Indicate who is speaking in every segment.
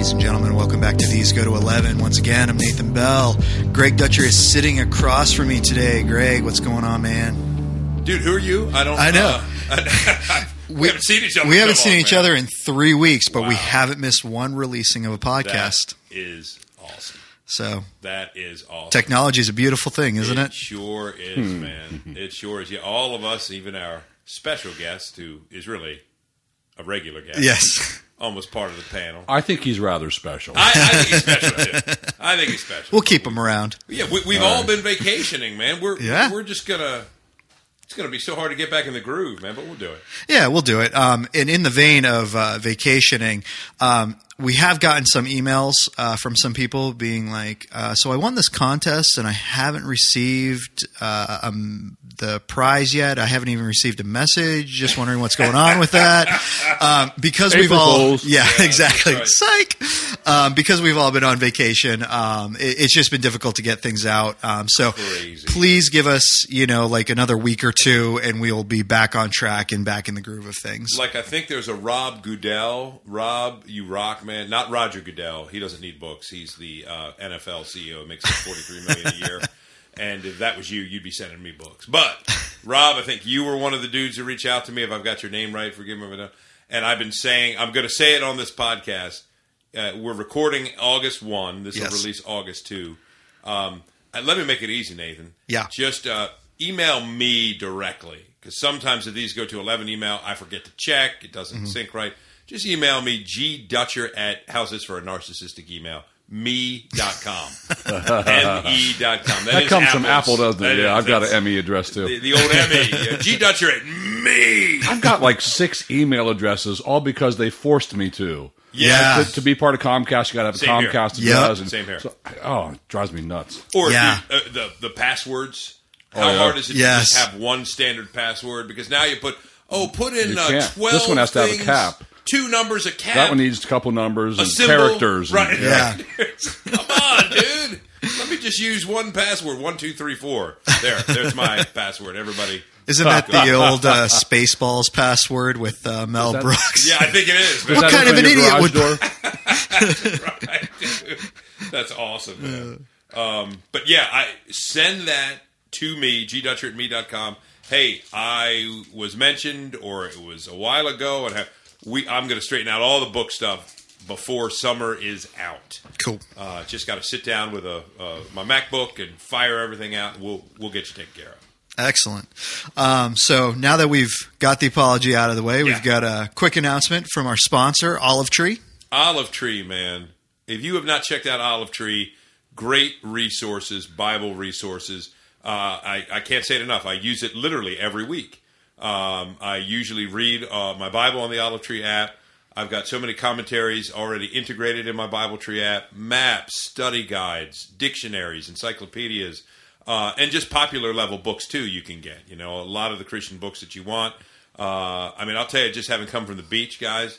Speaker 1: ladies and gentlemen. Welcome back to These Go to 11. Once again, I'm Nathan Bell. Greg Dutcher is sitting across from me today. Greg, what's going on, man?
Speaker 2: Dude, who are you? I don't
Speaker 1: I know.
Speaker 2: Uh, we, haven't seen each other.
Speaker 1: We
Speaker 2: in
Speaker 1: haven't seen
Speaker 2: long,
Speaker 1: each
Speaker 2: man.
Speaker 1: other in three weeks, but we haven't missed one releasing of a podcast.
Speaker 2: That is awesome.
Speaker 1: So
Speaker 2: That is awesome.
Speaker 1: technology is a beautiful thing, isn't it?
Speaker 2: sure is, man. It sure is. Yeah, all of us, even our special guest, who is really a regular guest.
Speaker 1: Yes.
Speaker 2: Almost part of the panel.
Speaker 3: I think he's rather special.
Speaker 2: I, I think he's special, too. I think he's special.
Speaker 1: We'll keep him around.
Speaker 2: Yeah, we, we've all been vacationing, man. We're
Speaker 1: Yeah.
Speaker 2: we're just gonna. It's gonna be so hard to get back in the groove, man. But we'll do it.
Speaker 1: Yeah, we'll do it. Um, and in the vein of uh, vacationing, um, we have gotten some emails uh, from some people being like, uh, "So I won this contest and I haven't received uh, um, the prize yet. I haven't even received a message. Just wondering what's going on with that." Um, because we've all, yeah,
Speaker 2: Yeah,
Speaker 1: exactly,
Speaker 2: that's
Speaker 1: psych. Um, because we've all been on vacation, um, it, it's just been difficult to get things out. Um, so
Speaker 2: Crazy.
Speaker 1: please give us, you know, like another week or two, and we'll be back on track and back in the groove of things.
Speaker 2: Like I think there's a Rob Goodell. Rob, you rock, man. Not Roger Goodell. He doesn't need books. He's the uh, NFL CEO. Makes like 43 million a year. And if that was you, you'd be sending me books. But Rob, I think you were one of the dudes who reached out to me. If I've got your name right, forgive me. don't. And I've been saying I'm going to say it on this podcast. Uh, we're recording August one. This
Speaker 1: Yes.
Speaker 2: will release August two. Um, let me make it easy, Nathan.
Speaker 1: Yeah.
Speaker 2: Just uh, email me directly because sometimes if these go to 11 email, I forget to check. It doesn't
Speaker 1: Mm-hmm.
Speaker 2: sync right. Just email me, gdutcher at, how's this for a narcissistic email? Me.com. M-E.com.
Speaker 3: that
Speaker 2: is
Speaker 3: comes from Apple, doesn't it?
Speaker 2: that
Speaker 3: Yeah,
Speaker 2: is-
Speaker 3: I've got an ME address too.
Speaker 2: The, the old Emmy. Yeah, gdutcher at me.
Speaker 3: I've got like six email addresses, all because they forced me to.
Speaker 1: Yeah.
Speaker 3: To, to be part of Comcast, you got to have a
Speaker 2: Same here.
Speaker 3: Comcast
Speaker 1: Yep.
Speaker 3: address. and
Speaker 2: Same here.
Speaker 3: so- oh, it drives me nuts.
Speaker 2: Or
Speaker 1: Yeah.
Speaker 2: the, uh, the the passwords. How
Speaker 3: yeah.
Speaker 2: hard is it
Speaker 1: Yes.
Speaker 2: to just have one standard password? Because now you put oh put in uh, twelve.
Speaker 3: This one has to have a cap.
Speaker 2: Two numbers, a cap.
Speaker 3: That one needs a couple numbers
Speaker 2: a
Speaker 3: and
Speaker 2: symbol.
Speaker 3: characters. and-
Speaker 2: right?
Speaker 1: Yeah.
Speaker 2: Come on, dude. Let me just use one password. One, two, three, four. There. There's my password. Everybody.
Speaker 1: Isn't that the old uh, Spaceballs password with uh, Mel
Speaker 3: that-
Speaker 1: Brooks?
Speaker 2: Yeah, I think it is.
Speaker 3: Does
Speaker 1: What kind of an idiot would-
Speaker 3: door?
Speaker 2: right, dude. That's awesome, man. Um, but yeah, I send that to me, gdutcher at me.com. Hey, I was mentioned, or it was a while ago, and have, we I'm going to straighten out all the book stuff before summer is out.
Speaker 1: Cool.
Speaker 2: Uh, just got to sit down with a uh, my MacBook and fire everything out. We'll we'll get you taken care of.
Speaker 1: Excellent. Um, so now that we've got the apology out of the way, we've got a quick announcement from our sponsor, Olive Tree.
Speaker 2: Olive Tree, man. If you have not checked out Olive Tree, great resources, Bible resources. Uh, I, I can't say it enough. I use it literally every week. Um, I usually read uh, my Bible on the Olive Tree app. I've got so many commentaries already integrated in my Bible Tree app, maps, study guides, dictionaries, encyclopedias, uh, and just popular level books too. You can get, you know, a lot of the Christian books that you want. Uh, I mean, I'll tell you, just having come from the beach, guys.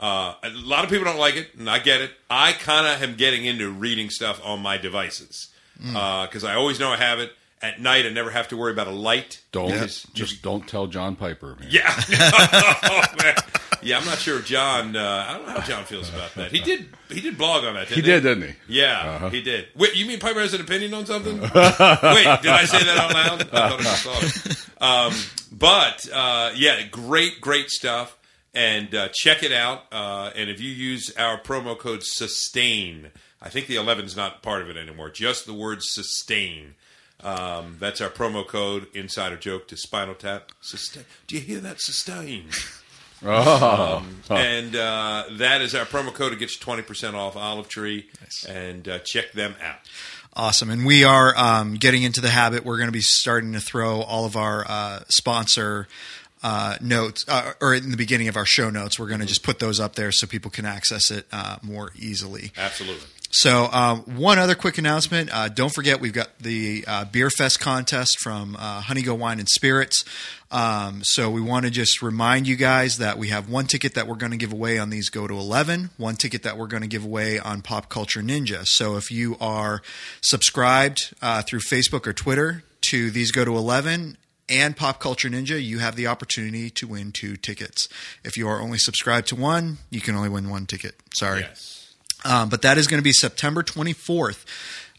Speaker 2: Uh, a lot of people don't like it, and I get it. I kind of am getting into reading stuff on my devices because I always know I have it at night. I never have to worry about a light.
Speaker 3: Don't
Speaker 2: Because
Speaker 3: just don't tell John Piper. Man.
Speaker 2: yeah, Oh, man. yeah. I'm not sure if John. Uh, I don't know how John feels about that. He did. He did blog on that. Didn't
Speaker 3: He did, didn't he?
Speaker 2: Yeah, he did. Wait, you mean Piper has an opinion on something? Wait, did I say that out loud? I thought I saw it. Um, but uh, yeah, great, great stuff. And uh, check it out. Uh, and if you use our promo code sustain, I think the 11 is not part of it anymore. Just the word sustain. Um, that's our promo code. Insider joke to Spinal Tap. Sustain. Do you hear that? Sustain.
Speaker 3: Oh,
Speaker 2: And uh, that is our promo code to get you 20% off Olive Tree. And uh, check them out.
Speaker 1: Awesome. And we are um, getting into the habit. We're going to be starting to throw all of our uh, sponsor uh, notes, uh, or in the beginning of our show notes, we're going to just put those up there so people can access it uh, more easily.
Speaker 2: Absolutely.
Speaker 1: So, um, one other quick announcement. Uh, don't forget, we've got the uh, Beer Fest contest from uh, Honey Go Wine and Spirits. Um, so, we want to just remind you guys that we have one ticket that we're going to give away on these Go to 11, one ticket that we're going to give away on Pop Culture Ninja. So, if you are subscribed uh, through Facebook or Twitter to these Go to 11, and Pop Culture Ninja, you have the opportunity to win two tickets. If you are only subscribed to one, you can only win one ticket. Sorry.
Speaker 2: Yes.
Speaker 1: Um, but that is going to be September 24th,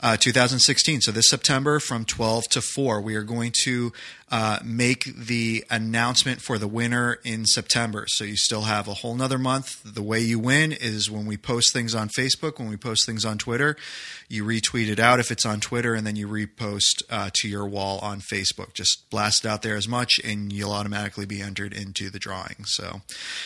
Speaker 1: uh, 2016. So this September from 12 to 4, we are going to uh, make the announcement for the winner in September. So you still have a whole nother month. The way you win is when we post things on Facebook, when we post things on Twitter, you retweet it out if it's on Twitter, and then you repost uh, to your wall on Facebook. Just blast it out there as much, and you'll automatically be entered into the drawing. So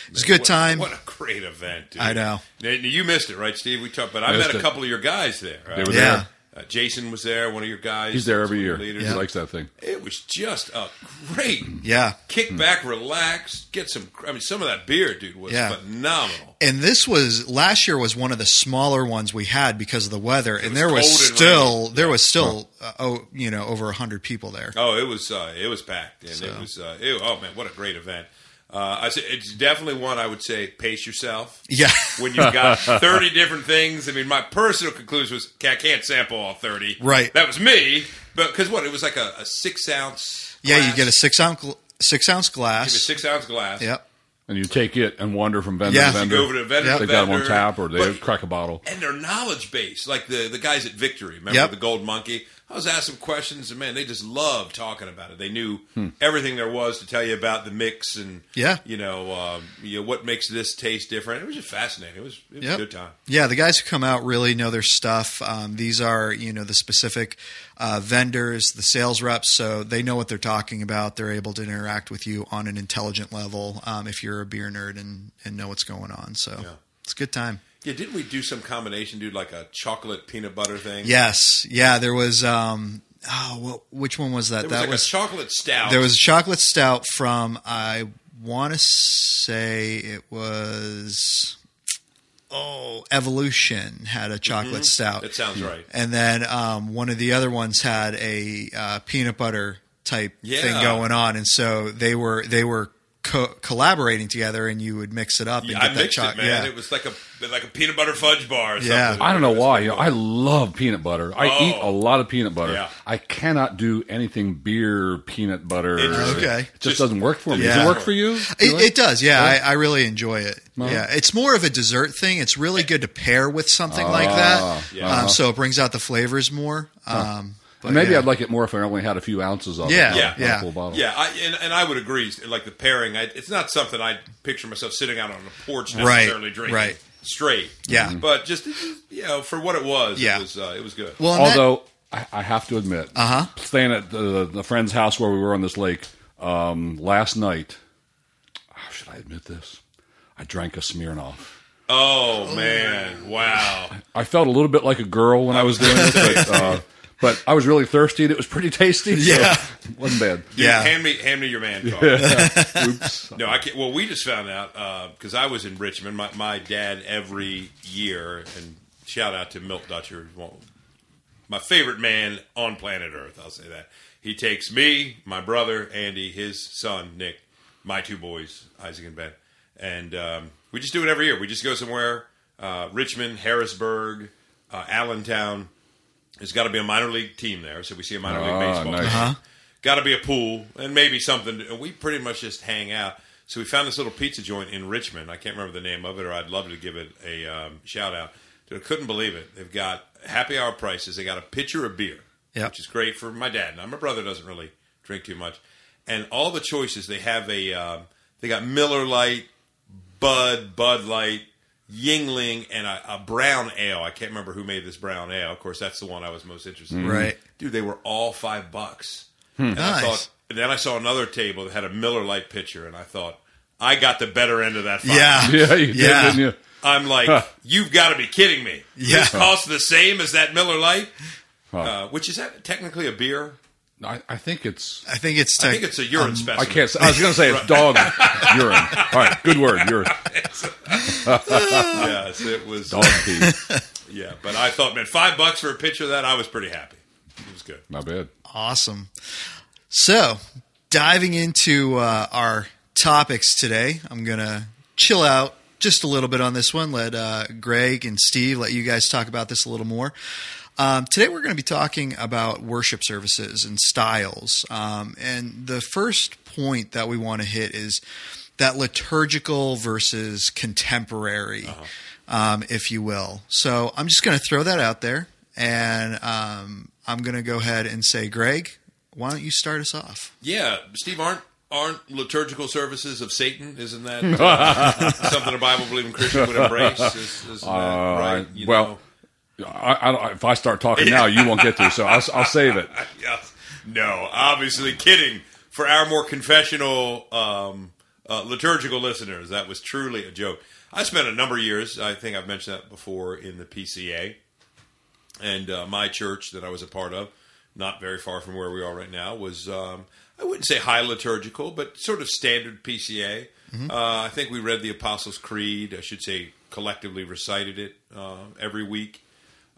Speaker 1: it's a good
Speaker 2: What-
Speaker 1: time.
Speaker 2: What a great event, dude.
Speaker 1: I know.
Speaker 2: You missed it, right, Steve? We talked, but I
Speaker 3: Missed
Speaker 2: met a
Speaker 3: it.
Speaker 2: couple of your guys there. Right?
Speaker 3: They were
Speaker 1: Yeah.
Speaker 3: there.
Speaker 2: Uh, Jason was there, one of your guys.
Speaker 3: He's there every year.
Speaker 2: leaders.
Speaker 3: He likes that thing.
Speaker 2: It was just a great
Speaker 1: Yeah.
Speaker 2: kick back, relax, get some. I mean, some of that beer, dude, was
Speaker 1: Yeah.
Speaker 2: phenomenal.
Speaker 1: And this was last year was one of the smaller ones we had because of the weather, and
Speaker 2: was
Speaker 1: there was
Speaker 2: cold and
Speaker 1: still there was still uh, oh you know over hundred people there.
Speaker 2: Oh, it was uh, it was packed, and it was uh, it, oh man, what a great event. Uh, I say it's definitely one I would say pace yourself.
Speaker 1: Yeah,
Speaker 2: when you've got 30 different things. I mean, my personal conclusion was I can't sample all 30.
Speaker 1: Right.
Speaker 2: That was me. But because what? It was like a, a six ounce.
Speaker 1: yeah. You get a six ounce six ounce
Speaker 2: Give a
Speaker 1: glass.
Speaker 2: six ounce glass.
Speaker 1: Yep.
Speaker 3: And you take it and wander from vendor
Speaker 1: Yeah.
Speaker 3: to
Speaker 1: You
Speaker 3: vendor.
Speaker 2: Go over to vendor
Speaker 1: Yep.
Speaker 3: they got them on tap or they
Speaker 2: But-
Speaker 3: crack a bottle.
Speaker 2: and their knowledge base, like the the guys at Victory, remember
Speaker 1: Yep.
Speaker 2: the Gold Monkey? I was asking questions, and man, they just loved talking about it. They knew
Speaker 3: Hmm.
Speaker 2: everything there was to tell you about the mix and
Speaker 1: Yeah.
Speaker 2: you know, um, you know what makes this taste different. It was just fascinating. It was, it was
Speaker 1: Yep.
Speaker 2: a good time.
Speaker 1: Yeah, the guys who come out really know their stuff. Um, these are, you know, the specific uh, vendors, the sales reps, so they know what they're talking about. They're able to interact with you on an intelligent level um, if you're a beer nerd and, and know what's going on. So
Speaker 2: Yeah.
Speaker 1: it's a good time.
Speaker 2: Yeah, didn't we do some combination, dude, like a chocolate peanut butter thing?
Speaker 1: Yes, yeah. There was. Um, oh, well, which one was that?
Speaker 2: There was
Speaker 1: that
Speaker 2: like
Speaker 1: was
Speaker 2: a chocolate stout.
Speaker 1: There was a chocolate stout from I want to say it was oh Evolution had a chocolate stout,
Speaker 2: That sounds right.
Speaker 1: and then um, one of the other ones had a uh, peanut butter type
Speaker 2: Yeah.
Speaker 1: thing going on, and so they were they were co- collaborating together, and you would mix it up. and
Speaker 2: Yeah,
Speaker 1: get
Speaker 2: I
Speaker 1: that
Speaker 2: mixed
Speaker 1: cho-
Speaker 2: it, man.
Speaker 1: Yeah.
Speaker 2: It was like a like a peanut butter fudge bar. Or
Speaker 1: Yeah.
Speaker 2: something.
Speaker 3: I don't know why. You know. I love peanut butter. I
Speaker 2: Oh.
Speaker 3: eat a lot of peanut butter.
Speaker 2: Yeah.
Speaker 3: I cannot do anything beer peanut butter.
Speaker 1: Okay.
Speaker 3: It just,
Speaker 2: Just-
Speaker 3: doesn't work for me. Does it work for you?
Speaker 1: It,
Speaker 3: Really?
Speaker 1: it does, yeah. I, I really enjoy it.
Speaker 3: Uh-huh.
Speaker 1: Yeah, it's more of a dessert thing. It's really good to pair with something like that,
Speaker 3: Ah,
Speaker 2: yeah.
Speaker 1: um, so it brings out the flavors more. Um, but
Speaker 3: maybe
Speaker 1: yeah.
Speaker 3: I'd like it more if I only had a few ounces of
Speaker 1: Yeah,
Speaker 3: it.
Speaker 2: Yeah.
Speaker 3: not
Speaker 1: yeah.
Speaker 3: full bottle.
Speaker 2: Yeah, I, and, and I would agree. Like the pairing, I, it's not something I picture myself sitting out on a porch
Speaker 1: Right,
Speaker 2: necessarily drinking
Speaker 1: right.
Speaker 2: straight.
Speaker 1: Yeah.
Speaker 2: but just you know, for what it was,
Speaker 1: Yeah.
Speaker 2: it was uh, it was good.
Speaker 1: Well, and that-
Speaker 3: Although I, I have to admit,
Speaker 1: Uh-huh.
Speaker 3: staying at the, the friend's house where we were on this lake um, last night. How should I admit this? I drank a Smirnoff.
Speaker 2: oh man, wow!
Speaker 3: I felt a little bit like a girl when I was doing it, but, uh, but I was really thirsty and it was pretty tasty.
Speaker 1: Yeah.
Speaker 3: it wasn't bad.
Speaker 2: Dude,
Speaker 1: Yeah.
Speaker 2: hand me hand me your man card.
Speaker 3: Oops.
Speaker 2: No, I can't. Well, we just found out because I was in Richmond. My, my dad every year, and shout out to Milt Dutcher, my favorite man on planet Earth. I'll say that. He takes me, my brother Andy, his son Nick, my two boys Isaac and Ben, and um, we just do it every year. We just go somewhere. Uh, Richmond, Harrisburg, uh, Allentown. There's got to be a minor league team there, so we see a minor league
Speaker 3: Ah,
Speaker 2: baseball.
Speaker 3: nice.
Speaker 2: team
Speaker 1: Uh-huh.
Speaker 2: got to be a pool and maybe something. And we pretty much just hang out. So we found this little pizza joint in Richmond. I can't remember the name of it, or I'd love to give it a um, shout out. Dude, I couldn't believe it. They've got happy hour prices. They got a pitcher of beer,
Speaker 1: Yep.
Speaker 2: which is great for my dad. Now my brother doesn't really drink too much, and all the choices they have a um, they got Miller Lite, Bud, Bud Light, Yuengling, and a, a brown ale. I can't remember who made this brown ale. Of course, that's the one I was most interested in.
Speaker 1: Right.
Speaker 2: dude, they were all five bucks. And I
Speaker 1: Nice.
Speaker 2: thought, and then I saw another table that had a Miller Lite pitcher, and I thought, I got the better end of that fight.
Speaker 1: yeah,
Speaker 3: Yeah, you did,
Speaker 1: Yeah.
Speaker 3: didn't you?
Speaker 2: I'm like, you've got to be kidding me.
Speaker 1: Yeah.
Speaker 2: This costs the same as that Miller Lite, uh, which is that technically a beer?
Speaker 3: I, I think it's.
Speaker 1: I think it's.
Speaker 2: I think it's a urine specimen.
Speaker 3: I can't. say- I was going to say it's dog urine. All right, good word. Urine.
Speaker 2: yes, it was.
Speaker 3: Dog pee.
Speaker 2: Yeah, but I thought, man, five bucks for a picture of that, I was pretty happy. It was good.
Speaker 3: Not bad.
Speaker 1: Awesome. So, diving into uh, our topics today, I'm going to chill out just a little bit on this one. Let uh, Greg and Steve let you guys talk about this a little more. Um, today, we're going to be talking about worship services and styles. Um, and the first point that we want to hit is that liturgical versus contemporary. um, if you will. So I'm just going to throw that out there, and um, I'm going to go ahead and say, Greg, why don't you start us off?
Speaker 2: Yeah, Steve, aren't aren't liturgical services of Satan? Isn't that uh, something a Bible believing Christian would embrace? Is, isn't that right? You
Speaker 3: Uh, well,
Speaker 2: know?
Speaker 3: I, I, if I start talking now, you won't get to. So I'll, I'll save it.
Speaker 2: yes. No, obviously kidding. For our more confessional um, uh, liturgical listeners, that was truly a joke. I spent a number of years, I think I've mentioned that before, in the PCA. And uh, my church that I was a part of, not very far from where we are right now, was, um, I wouldn't say high liturgical, but sort of standard PCA. Uh, I think we read the Apostles' Creed, I should say collectively recited it uh, every week.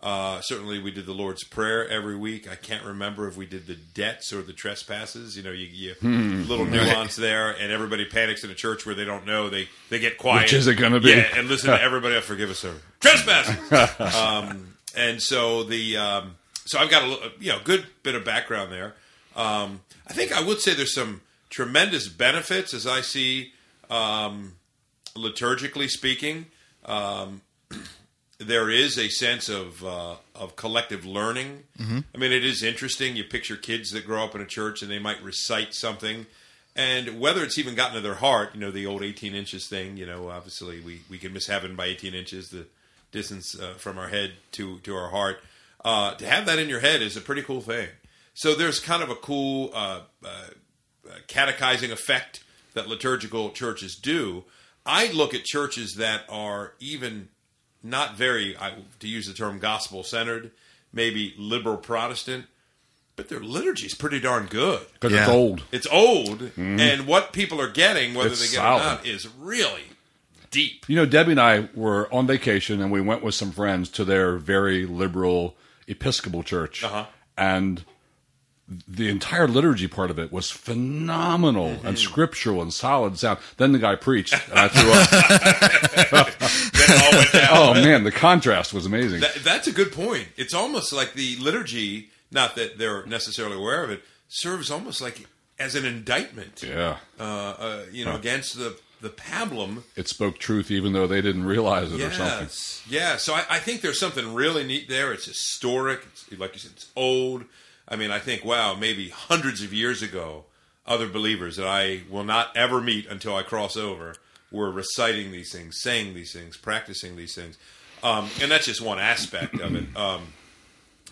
Speaker 2: Uh, certainly, we did the Lord's Prayer every week. I can't remember if we did the debts or the trespasses. You know, you, you
Speaker 3: Hmm.
Speaker 2: little nuance there, and everybody panics in a church where they don't know. They they get quiet.
Speaker 3: Which is it gonna be?
Speaker 2: Yeah, and listen to everybody. else, Forgive us, sir. Trespasses. um, and so the um, so I've got a you know good bit of background there. Um, I think I would say there's some tremendous benefits as I see um, liturgically speaking. There is a sense of uh, of collective learning. I mean, it is interesting. You picture kids that grow up in a church and they might recite something, and whether it's even gotten to their heart, you know, the old eighteen inches thing. You know, obviously we we can miss heaven by eighteen inches, the distance uh, from our head to to our heart. Uh, to have that in your head is a pretty cool thing. So there's kind of a cool uh, uh, catechizing effect that liturgical churches do. I look at churches that are even not very, I, to use the term gospel centered, maybe liberal Protestant, but their liturgy is pretty darn good.
Speaker 3: Because
Speaker 1: Yeah.
Speaker 3: it's old.
Speaker 2: It's old, and what people are getting, whether
Speaker 3: It's
Speaker 2: they get
Speaker 3: solid.
Speaker 2: it or not, is really deep.
Speaker 3: You know, Debbie and I were on vacation, and we went with some friends to their very liberal Episcopal church,
Speaker 2: Uh-huh.
Speaker 3: and the entire liturgy part of it was phenomenal
Speaker 2: Mm-hmm.
Speaker 3: and scriptural and solid sound. Then the guy preached, and I threw up.
Speaker 2: Then it all went down.
Speaker 3: oh man, the contrast was amazing.
Speaker 2: That, that's a good point. It's almost like the liturgy, not that they're necessarily aware of it, serves almost like as an indictment,
Speaker 3: yeah,
Speaker 2: uh, uh, you know, against the the pablum.
Speaker 3: it spoke truth, even though they didn't realize it or something.
Speaker 2: Yeah. So I, I think there's something really neat there. It's historic. It's, like you said, it's old. I mean, I think, wow, maybe hundreds of years ago, other believers that I will not ever meet until I cross over were reciting these things, saying these things, practicing these things, um, and that's just one aspect of it. Um,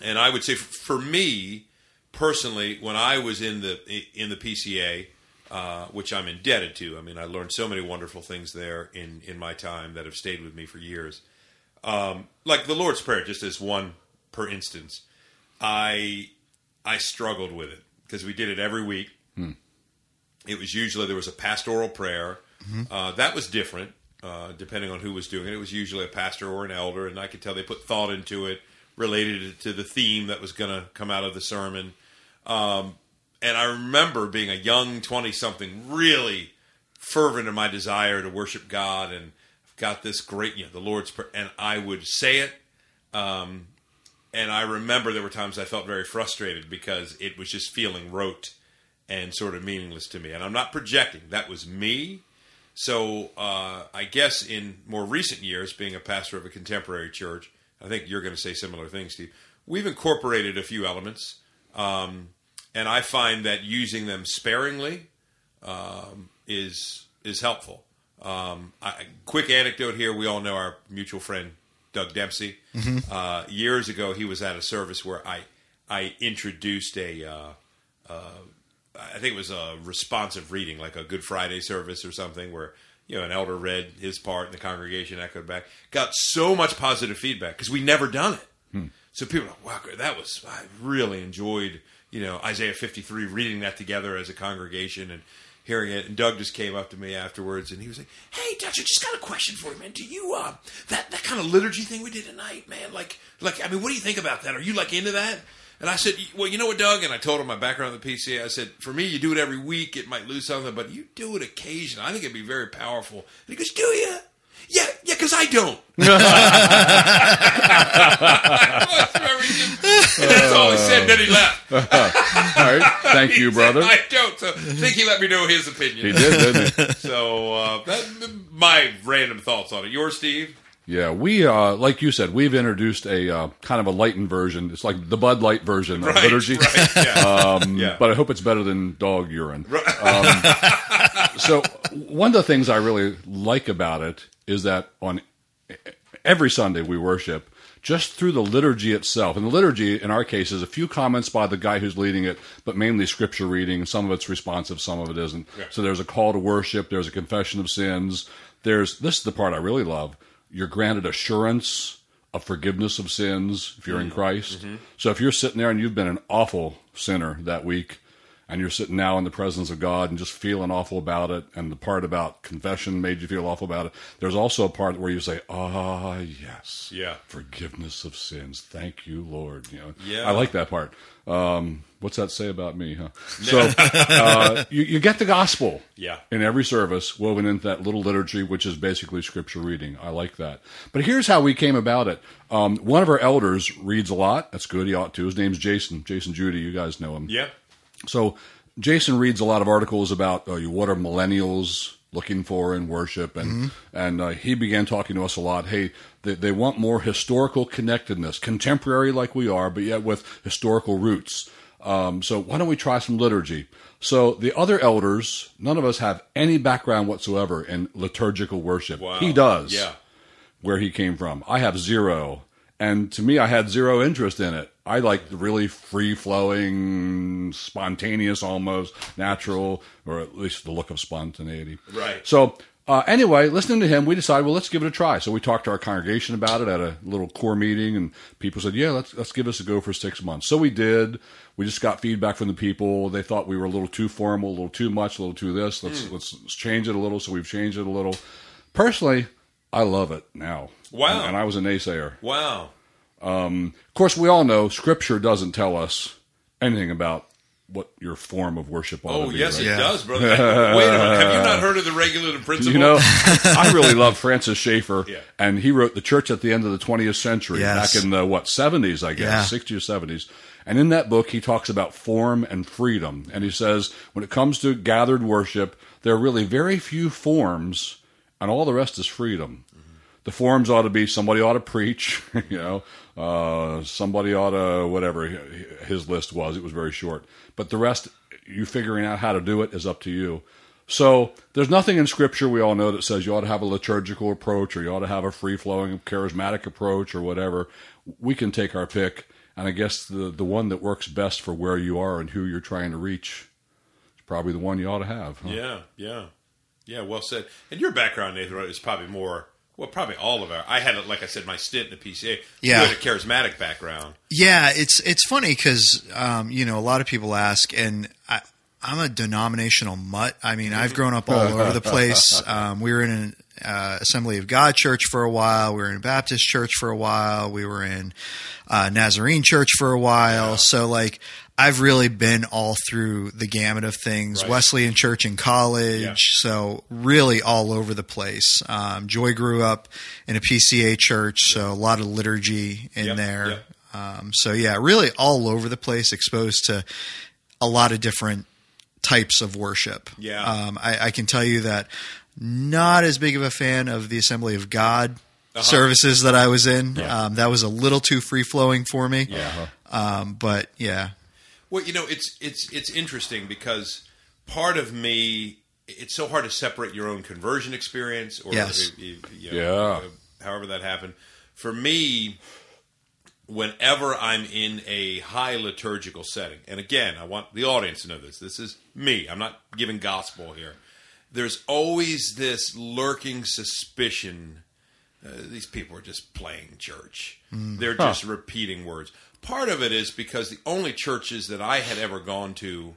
Speaker 2: and I would say, f- for me personally, when I was in the in the PCA, uh, which I'm indebted to, I mean, I learned so many wonderful things there in in my time that have stayed with me for years. Um, like the Lord's Prayer, just as one per instance, I I struggled with it because we did it every week. It was usually there was a pastoral prayer uh, that was different uh, depending on who was doing it. It was usually a pastor or an elder, and I could tell they put thought into it, related it to the theme that was going to come out of the sermon. Um, and I remember being a young twenty something, really fervent in my desire to worship God, and got this great, you know, the Lord's prayer, and I would say it. Um, and I remember there were times I felt very frustrated because it was just feeling rote and sort of meaningless to me. And I'm not projecting; that was me. So uh, I guess in more recent years, being a pastor of a contemporary church, I think you're going to say similar things, Steve. We've incorporated a few elements, um, and I find that using them sparingly um, is is helpful. Um, I, quick anecdote here: we all know our mutual friend Doug Dempsey. Uh, years ago, he was at a service where I I introduced a. Uh, I think it was a responsive reading, like a Good Friday service or something, where you know an elder read his part and the congregation echoed back. Got so much positive feedback because we never done it. So people, are like, wow, that was I really enjoyed you know Isaiah fifty three reading that together as a congregation and hearing it. And Doug just came up to me afterwards and he was like, "Hey, Dutch, I just got a question for you, man. Do you uh that that kind of liturgy thing we did tonight, man? Like like I mean, what do you think about that? Are you like into that?" And I said, well, you know what, Doug? And I told him my background in the PCA. I said, for me, you do it every week. It might lose something, but you do it occasionally. I think it'd be very powerful. And he goes, do you? Yeah, yeah, because I don't. that's all he said. Then he left.
Speaker 3: All right, thank you, brother.
Speaker 2: I don't. So I think he let me know his opinion.
Speaker 3: He did, didn't he?
Speaker 2: So uh, that, my random thoughts on it. Yours, Steve?
Speaker 3: Yeah, we uh, like you said, we've introduced a uh, kind of a lightened version. It's like the Bud Light version of liturgy.
Speaker 2: right, yeah.
Speaker 3: Um,
Speaker 2: Yeah.
Speaker 3: But I hope it's better than dog urine. Um, so one of the things I really like about it is that on every Sunday we worship just through the liturgy itself. And the liturgy, in our case, is a few comments by the guy who's leading it, but mainly scripture reading. Some of it's responsive, some of it isn't. So there's a call to worship, there's a confession of sins. There's this is the part I really love. You're granted assurance of forgiveness of sins if you're in mm-hmm. Christ. Mm-hmm. So if you're sitting there and you've been an awful sinner that week, and you're sitting now in the presence of God and just feeling awful about it, and the part about confession made you feel awful about it. There's also a part where you say, "Ah, yes,
Speaker 2: Yeah.
Speaker 3: forgiveness of sins. Thank you, Lord." You know,
Speaker 2: Yeah.
Speaker 3: I like that part. Um, what's that say about me? Huh? So uh, you, you get the gospel,
Speaker 2: Yeah.
Speaker 3: in every service woven into that little liturgy, which is basically scripture reading. I like that. But here's how we came about it. Um, one of our elders reads a lot. That's good. He ought to. His name's Jason. Jason Judy. You guys know him.
Speaker 2: Yeah.
Speaker 3: So Jason reads a lot of articles about uh, what are millennials looking for in worship, and and uh, he began talking to us a lot. Hey, they, they want more historical connectedness, contemporary like we are, but yet with historical roots. Um, so why don't we try some liturgy? So the other elders, none of us have any background whatsoever in liturgical worship.
Speaker 2: Wow.
Speaker 3: He does
Speaker 2: Yeah.
Speaker 3: where he came from. I have zero. And to me, I had zero interest in it. I like the really free flowing, spontaneous, almost natural, or at least the look of spontaneity.
Speaker 2: Right.
Speaker 3: So, uh, anyway, listening to him, we decided, well, let's give it a try. So we talked to our congregation about it at a little core meeting, and people said, yeah, let's let's give this a go for six months. So we did. We just got feedback from the people. They thought we were a little too formal, a little too much, a little too this. Let's let's change it a little. So we've changed it a little. Personally, I love it now.
Speaker 2: Wow.
Speaker 3: And, and I was a naysayer.
Speaker 2: Wow.
Speaker 3: Um, of course, we all know Scripture doesn't tell us anything about what your form of worship ought
Speaker 2: Oh,
Speaker 3: to be.
Speaker 2: Oh yes,
Speaker 3: right?
Speaker 2: it
Speaker 1: Yeah.
Speaker 2: does, brother. Wait a minute. Have you not heard of the regulative principle?
Speaker 3: You know, I really love Francis Schaeffer,
Speaker 2: Yeah.
Speaker 3: and he wrote The Church at the End of the 20th Century,
Speaker 1: Yes.
Speaker 3: back in the, what, 70s, I guess,
Speaker 1: Yeah.
Speaker 3: 60s or 70s. And in that book, he talks about form and freedom. And he says, when it comes to gathered worship, there are really very few forms, and all the rest is freedom. Mm-hmm. The forms ought to be somebody ought to preach, you know, uh, somebody ought to, whatever his list was. It was very short. But the rest, you figuring out how to do it is up to you. So there's nothing in Scripture we all know that says you ought to have a liturgical approach or you ought to have a free flowing charismatic approach or whatever. We can take our pick, and I guess the the one that works best for where you are and who you're trying to reach is probably the one you ought to have. huh?
Speaker 2: Yeah, yeah, yeah. Well said. And your background, Nathan, is probably more. Well, probably all of our. I had, like I said, my stint in the PCA.
Speaker 1: Yeah.
Speaker 2: you had a charismatic background.
Speaker 1: Yeah, it's it's funny because um, you know a lot of people ask, and I, I'm a denominational mutt. I mean, I've grown up all over the place. Um, we were in an uh, Assembly of God church for a while. We were in a Baptist church for a while. We were in uh, Nazarene church for a while. So like. I've really been all through the gamut of things.
Speaker 2: Right.
Speaker 1: Wesleyan church in college,
Speaker 2: Yeah.
Speaker 1: so really all over the place. Um, Joy grew up in a PCA church, so a lot of liturgy in
Speaker 2: Yep,
Speaker 1: there.
Speaker 2: yep.
Speaker 1: Um, so yeah, really all over the place, exposed to a lot of different types of worship.
Speaker 2: Yeah.
Speaker 1: um, I, I can tell you that not as big of a fan of the Assembly of God services that I was in.
Speaker 2: Uh-huh. Yeah.
Speaker 1: Um, that was a little too free flowing for me.
Speaker 2: Yeah.
Speaker 1: Um, but yeah,
Speaker 2: Well, you know, it's it's it's interesting because part of me, it's so hard to separate your own conversion experience or
Speaker 1: Yes.
Speaker 2: you- you know,
Speaker 3: Yeah.
Speaker 2: however that happened. For me, whenever I'm in a high liturgical setting, and again, I want the audience to know this. This is me. I'm not giving gospel here. There's always this lurking suspicion. Uh, these people are just playing church. They're just repeating words. Part of it is because the only churches that I had ever gone to,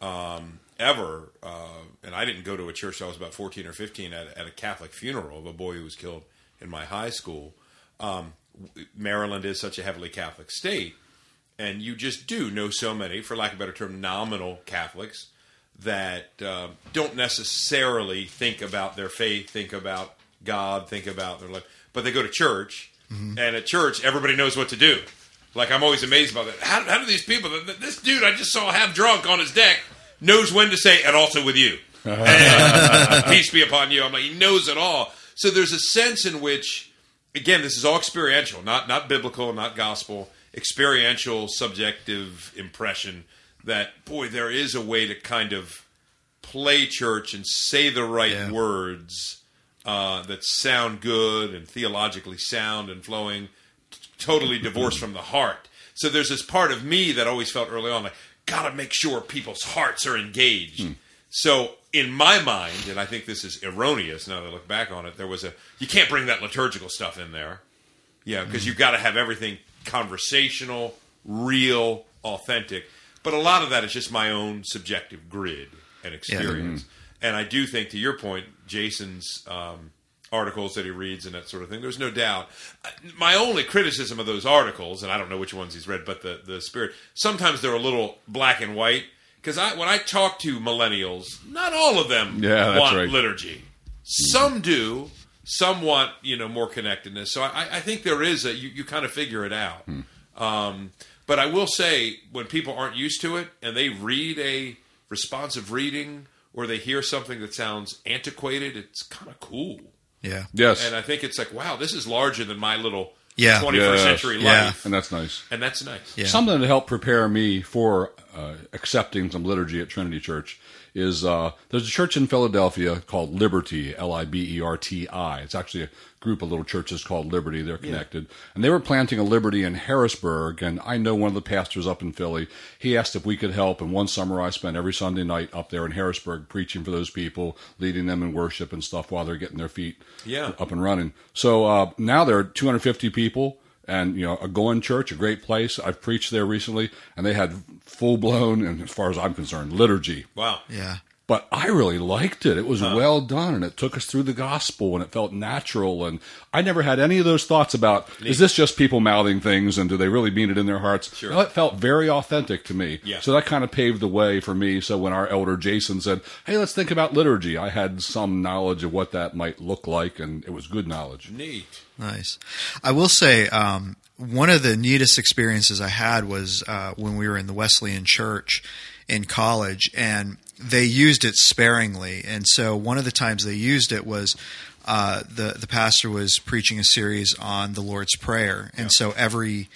Speaker 2: um, ever, uh, and I didn't go to a church till I was about 14 or 15 at, at a Catholic funeral of a boy who was killed in my high school. Um, Maryland is such a heavily Catholic state, and you just do know so many, for lack of a better term, nominal Catholics that uh, don't necessarily think about their faith, think about God, think about their life, but they go to church, and at church, everybody knows what to do. Like I'm always amazed about that. How, how do these people? This dude I just saw half drunk on his deck knows when to say, and also with you, and, peace be upon you. I'm like he knows it all. So there's a sense in which again, this is all experiential, not not biblical, not gospel. Experiential, subjective impression that boy, there is a way to kind of play church and say the right
Speaker 1: Yeah.
Speaker 2: words uh, that sound good and theologically sound and flowing, t- totally divorced from the heart. So there's this part of me that always felt early on like, gotta make sure people's hearts are engaged. So in my mind, and I think this is erroneous now that I look back on it, there was a you can't bring that liturgical stuff in there. Yeah, because you've got to have everything conversational, real, authentic. But a lot of that is just my own subjective grid and experience. And I do think, to your point, Jason's um, articles that he reads and that sort of thing, there's no doubt. My only criticism of those articles, and I don't know which ones he's read, but the, the spirit, sometimes they're a little black and white. Because I, when I talk to millennials, not all of them
Speaker 3: Yeah, that's
Speaker 2: want
Speaker 3: right.
Speaker 2: liturgy. Some do. Some want you know more connectedness. So I, I think there is a you, you kind of figure it out. Um, but I will say when people aren't used to it and they read a responsive reading or they hear something that sounds antiquated, it's kind of cool.
Speaker 1: Yeah.
Speaker 3: Yes,
Speaker 2: And I think it's like, wow, this is larger than my little
Speaker 1: Yeah.
Speaker 2: 21st
Speaker 3: Yes.
Speaker 2: century
Speaker 1: Yeah.
Speaker 2: life,
Speaker 3: and that's nice.
Speaker 2: and that's nice.
Speaker 1: Yeah.
Speaker 3: Something to help prepare me for uh, accepting some liturgy at Trinity Church is uh, there's a church in Philadelphia called Liberty, L I B E R T I. It's actually a group of little churches called Liberty. They're connected. And they were planting a Liberty in Harrisburg. And I know one of the pastors up in Philly. He asked if we could help. And one summer I spent every Sunday night up there in Harrisburg preaching for those people, leading them in worship and stuff while they're getting their feet
Speaker 2: Yeah.
Speaker 3: up and running. So uh, now there are 250 people, and you know a going church, a great place. I've preached there recently, and they had full blown, and as far as I'm concerned, liturgy.
Speaker 2: Wow.
Speaker 1: Yeah.
Speaker 3: But I really liked it. It was well done, and it took us through the gospel, and it felt natural. And I never had any of those thoughts about is this just people mouthing things, and do they really mean it in their hearts?
Speaker 2: Sure.
Speaker 3: No, it felt very authentic to me.
Speaker 2: Yeah.
Speaker 3: So that kind of paved the way for me. So when our elder Jason said, "Hey, let's think about liturgy," I had some knowledge of what that might look like, and it was good knowledge.
Speaker 2: Neat.
Speaker 1: Nice. I will say um, one of the neatest experiences I had was uh, when we were in the Wesleyan Church in college, and they used it sparingly. And so one of the times they used it was uh, the the pastor was preaching a series on the Lord's Prayer, and so every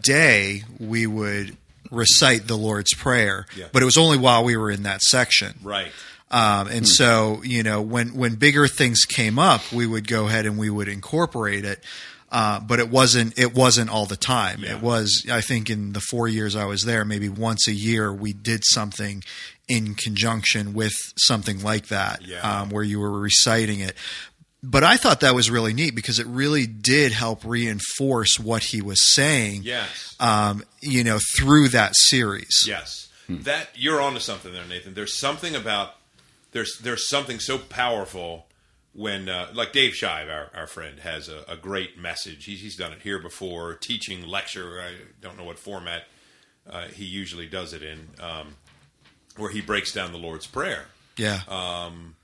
Speaker 1: day we would recite the Lord's Prayer,
Speaker 2: Yeah.
Speaker 1: but it was only while we were in that section.
Speaker 2: Right.
Speaker 1: Um, and so, you know, when when bigger things came up, we would go ahead and we would incorporate it. Uh, but it wasn't it wasn't all the time.
Speaker 2: Yeah.
Speaker 1: It was I think in the four years I was there, maybe once a year we did something in conjunction with something like that,
Speaker 2: Yeah.
Speaker 1: um, where you were reciting it. But I thought that was really neat because it really did help reinforce what he was saying.
Speaker 2: Yes.
Speaker 1: Um, you know, through that series.
Speaker 2: Yes, that you're onto something there, Nathan. There's something about there's there's something so powerful when uh, like Dave Shive, our, our friend, has a, a great message. He's, he's done it here before, teaching lecture. I don't know what format uh, he usually does it in, um, where he breaks down the Lord's Prayer.
Speaker 1: Yeah.
Speaker 2: Um,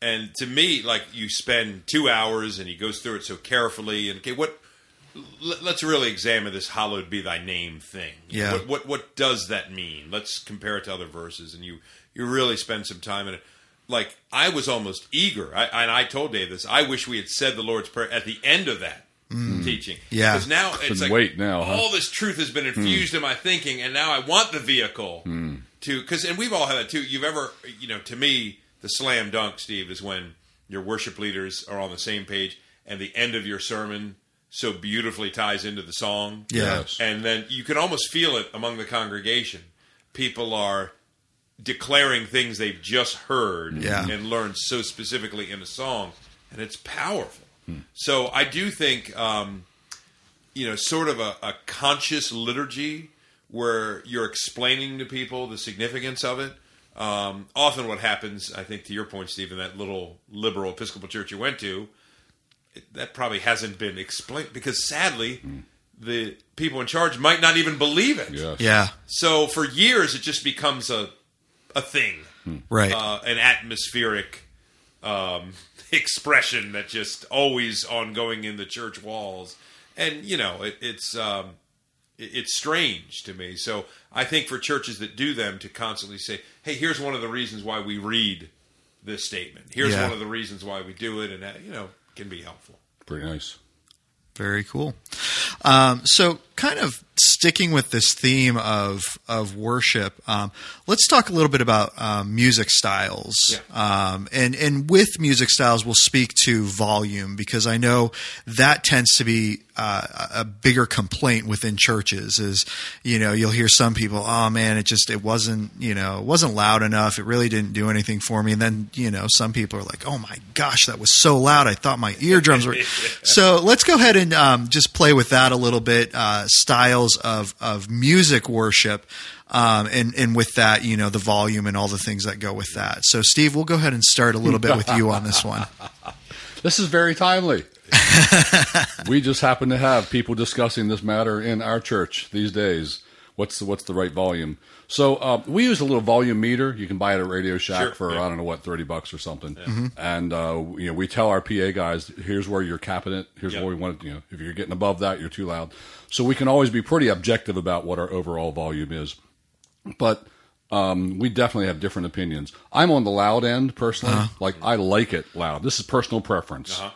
Speaker 2: and to me, like you spend two hours and he goes through it so carefully. And okay, what? Let, let's really examine this "Hallowed be Thy name" thing.
Speaker 1: Yeah.
Speaker 2: What, what what does that mean? Let's compare it to other verses, and you you really spend some time in it. Like I was almost eager, I, and I told Dave this. I wish we had said the Lord's Prayer at the end of that mm. teaching.
Speaker 1: Yeah.
Speaker 2: because now it's
Speaker 3: Couldn't
Speaker 2: like
Speaker 3: wait now, huh?
Speaker 2: all this truth has been hmm. infused in my thinking, and now I want the vehicle hmm. To because and we've all had that too. You've ever you know to me the slam dunk, Steve, is when your worship leaders are on the same page and the end of your sermon so beautifully ties into the song.
Speaker 3: Yes.
Speaker 2: And then you can almost feel it among the congregation. People are declaring things they've just heard
Speaker 1: Yeah.
Speaker 2: and learned so specifically in a song, and it's powerful. So I do think, um, you know, sort of a, a conscious liturgy where you're explaining to people the significance of it. Um, often, what happens, I think, to your point, Steve, in that little liberal Episcopal church you went to, it, that probably hasn't been explained because sadly, the people in charge might not even believe it.
Speaker 3: Yes.
Speaker 1: yeah.
Speaker 2: So for years, it just becomes a a thing,
Speaker 1: Right.
Speaker 2: uh, an atmospheric um, expression that just always ongoing in the church walls, and you know it, it's um, it- it's strange to me. So I think for churches that do them to constantly say, "Hey, here's one of the reasons why we read this statement. Here's
Speaker 1: Yeah.
Speaker 2: one of the reasons why we do it," and that you know can be helpful.
Speaker 3: Pretty nice.
Speaker 1: Very cool. Um, so, kind of sticking with this theme of of worship, um, let's talk a little bit about um, music styles.
Speaker 2: Yeah.
Speaker 1: Um, and and with music styles, we'll speak to volume because I know that tends to be uh, a bigger complaint within churches. Is you know you'll hear some people, oh man, it just it wasn't you know it wasn't loud enough. It really didn't do anything for me. And then you know some people are like, oh my gosh, that was so loud. I thought my eardrums were. So let's go ahead and um, just play with that a little bit. Uh, styles of of music worship. Um, and and with that, you know, the volume and all the things that go with that. So, Steve, we'll go ahead and start a little bit with you on this one.
Speaker 3: This is very timely. we just happen to have people discussing this matter in our church these days. What's the, what's the right volume? So uh, we use a little volume meter. You can buy it at Radio Shack
Speaker 2: Sure,
Speaker 3: for
Speaker 2: yeah.
Speaker 3: I don't know what thirty bucks or something. And uh, you know we tell our PA guys, here's where you're capping it. Here's
Speaker 2: Yeah.
Speaker 3: where we want it. You know, if you're getting above that, you're too loud. So we can always be pretty objective about what our overall volume is. But um, we definitely have different opinions. I'm on the loud end personally. Like I like it loud. This is personal preference.
Speaker 2: Uh-huh.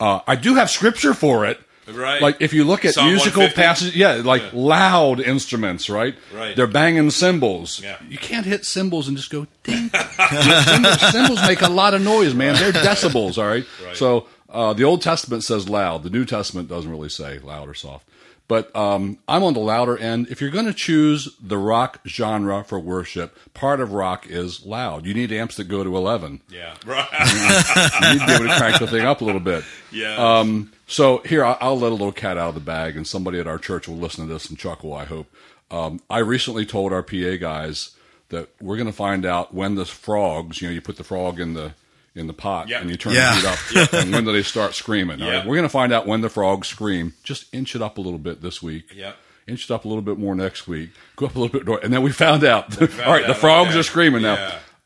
Speaker 3: Uh, I do have scripture for it.
Speaker 2: Right.
Speaker 3: Like if you look at
Speaker 2: Psalm
Speaker 3: musical
Speaker 2: 150?
Speaker 3: passages, yeah, like loud instruments, right?
Speaker 2: Right.
Speaker 3: They're banging cymbals.
Speaker 2: Yeah.
Speaker 3: You can't hit cymbals and just go ding. cymbals, cymbals make a lot of noise, man. They're decibels, all right.
Speaker 2: Right.
Speaker 3: So uh, the Old Testament says loud. The New Testament doesn't really say loud or soft. But um, I'm on the louder end. If you're going to choose the rock genre for worship, part of rock is loud. You need amps that go to 11
Speaker 2: yeah. Right.
Speaker 3: you need to be able to crank the thing up a little bit.
Speaker 2: Yeah.
Speaker 3: Um, so here, I'll, I'll let a little cat out of the bag, and somebody at our church will listen to this and chuckle. I hope. Um, I recently told our PA guys that we're going to find out when the frogs. You know, you put the frog in the in the pot
Speaker 2: Yeah.
Speaker 3: and you turn
Speaker 1: Yeah.
Speaker 3: the heat up, and when do they start screaming? all right?
Speaker 2: Yeah.
Speaker 3: We're going to find out when the frogs scream. Just inch it up a little bit this week.
Speaker 2: Yep.
Speaker 3: Inch it up a little bit more next week. Go up a little bit more, and then we found out. all right, the frogs are screaming now.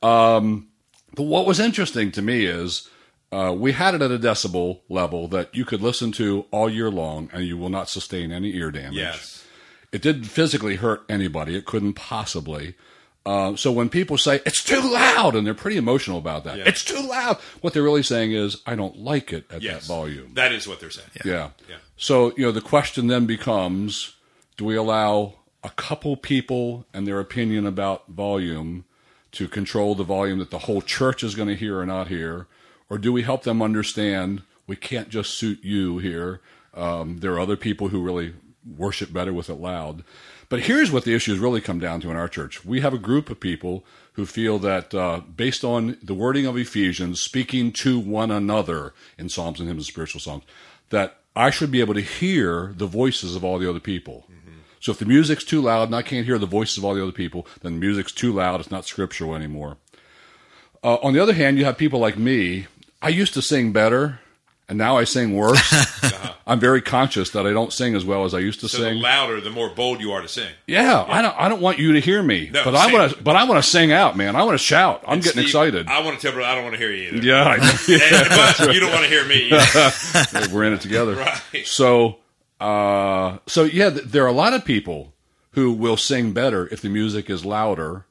Speaker 2: Yeah.
Speaker 3: But what was interesting to me is uh, we had it at a decibel level that you could listen to all year long and you will not sustain any ear damage.
Speaker 2: Yes.
Speaker 3: It didn't physically hurt anybody. It couldn't possibly. Uh, so when people say it's too loud and they're pretty emotional about that,
Speaker 2: Yeah.
Speaker 3: it's too loud. What they're really saying is I don't like it at
Speaker 2: Yes.
Speaker 3: that volume.
Speaker 2: That is what they're saying.
Speaker 3: Yeah.
Speaker 2: Yeah.
Speaker 3: So, you know, the question then becomes do we allow a couple people and their opinion about volume to control the volume that the whole church is going to hear or not hear? Or do we help them understand we can't just suit you here? Um, there are other people who really worship better with it loud. But here's what the issues really come down to in our church. We have a group of people who feel that uh, based on the wording of Ephesians, speaking to one another in psalms and hymns and spiritual songs, that I should be able to hear the voices of all the other people. So if the music's too loud and I can't hear the voices of all the other people, then the music's too loud. It's not scriptural anymore. Uh, on the other hand, you have people like me. I used to sing better, and now I sing worse. I'm very conscious that I don't sing as well as I used to
Speaker 2: So the
Speaker 3: sing.
Speaker 2: louder, the more bold you are to sing.
Speaker 3: Yeah, I don't. I don't want you to hear me,
Speaker 2: No,
Speaker 3: but I want to. But I want to sing out, man. I want to shout. I'm getting
Speaker 2: Steve,
Speaker 3: excited.
Speaker 2: I want to tell, but I don't want to hear you either.
Speaker 3: yeah, I know.
Speaker 2: And- but you don't want to hear me. Either.
Speaker 3: we're in it together.
Speaker 2: Right.
Speaker 3: So, uh, so yeah, th- there are a lot of people who will sing better if the music is louder.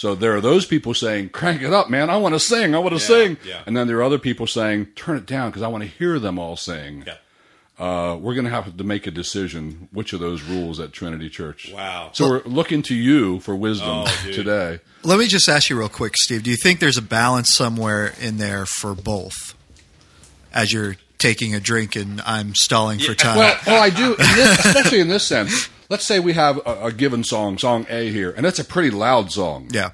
Speaker 3: So there are those people saying, "Crank it up, man! I want to sing. I want to
Speaker 2: Yeah,
Speaker 3: sing."
Speaker 2: yeah.
Speaker 3: And then there are other people saying, "Turn it down because I want to hear them all sing."
Speaker 2: Yeah.
Speaker 3: Uh, we're going to have to make a decision which of those rules at Trinity Church.
Speaker 2: Wow.
Speaker 3: So we're looking to you for wisdom
Speaker 2: Oh,
Speaker 3: today.
Speaker 1: Let me just ask you real quick, Steve. Do you think there's a balance somewhere in there for both? As you're taking a drink and I'm stalling for time.
Speaker 3: Well, well, I do, in this, especially in this sense. Let's say we have a, a given song, song A here, and it's a pretty loud song.
Speaker 1: yeah.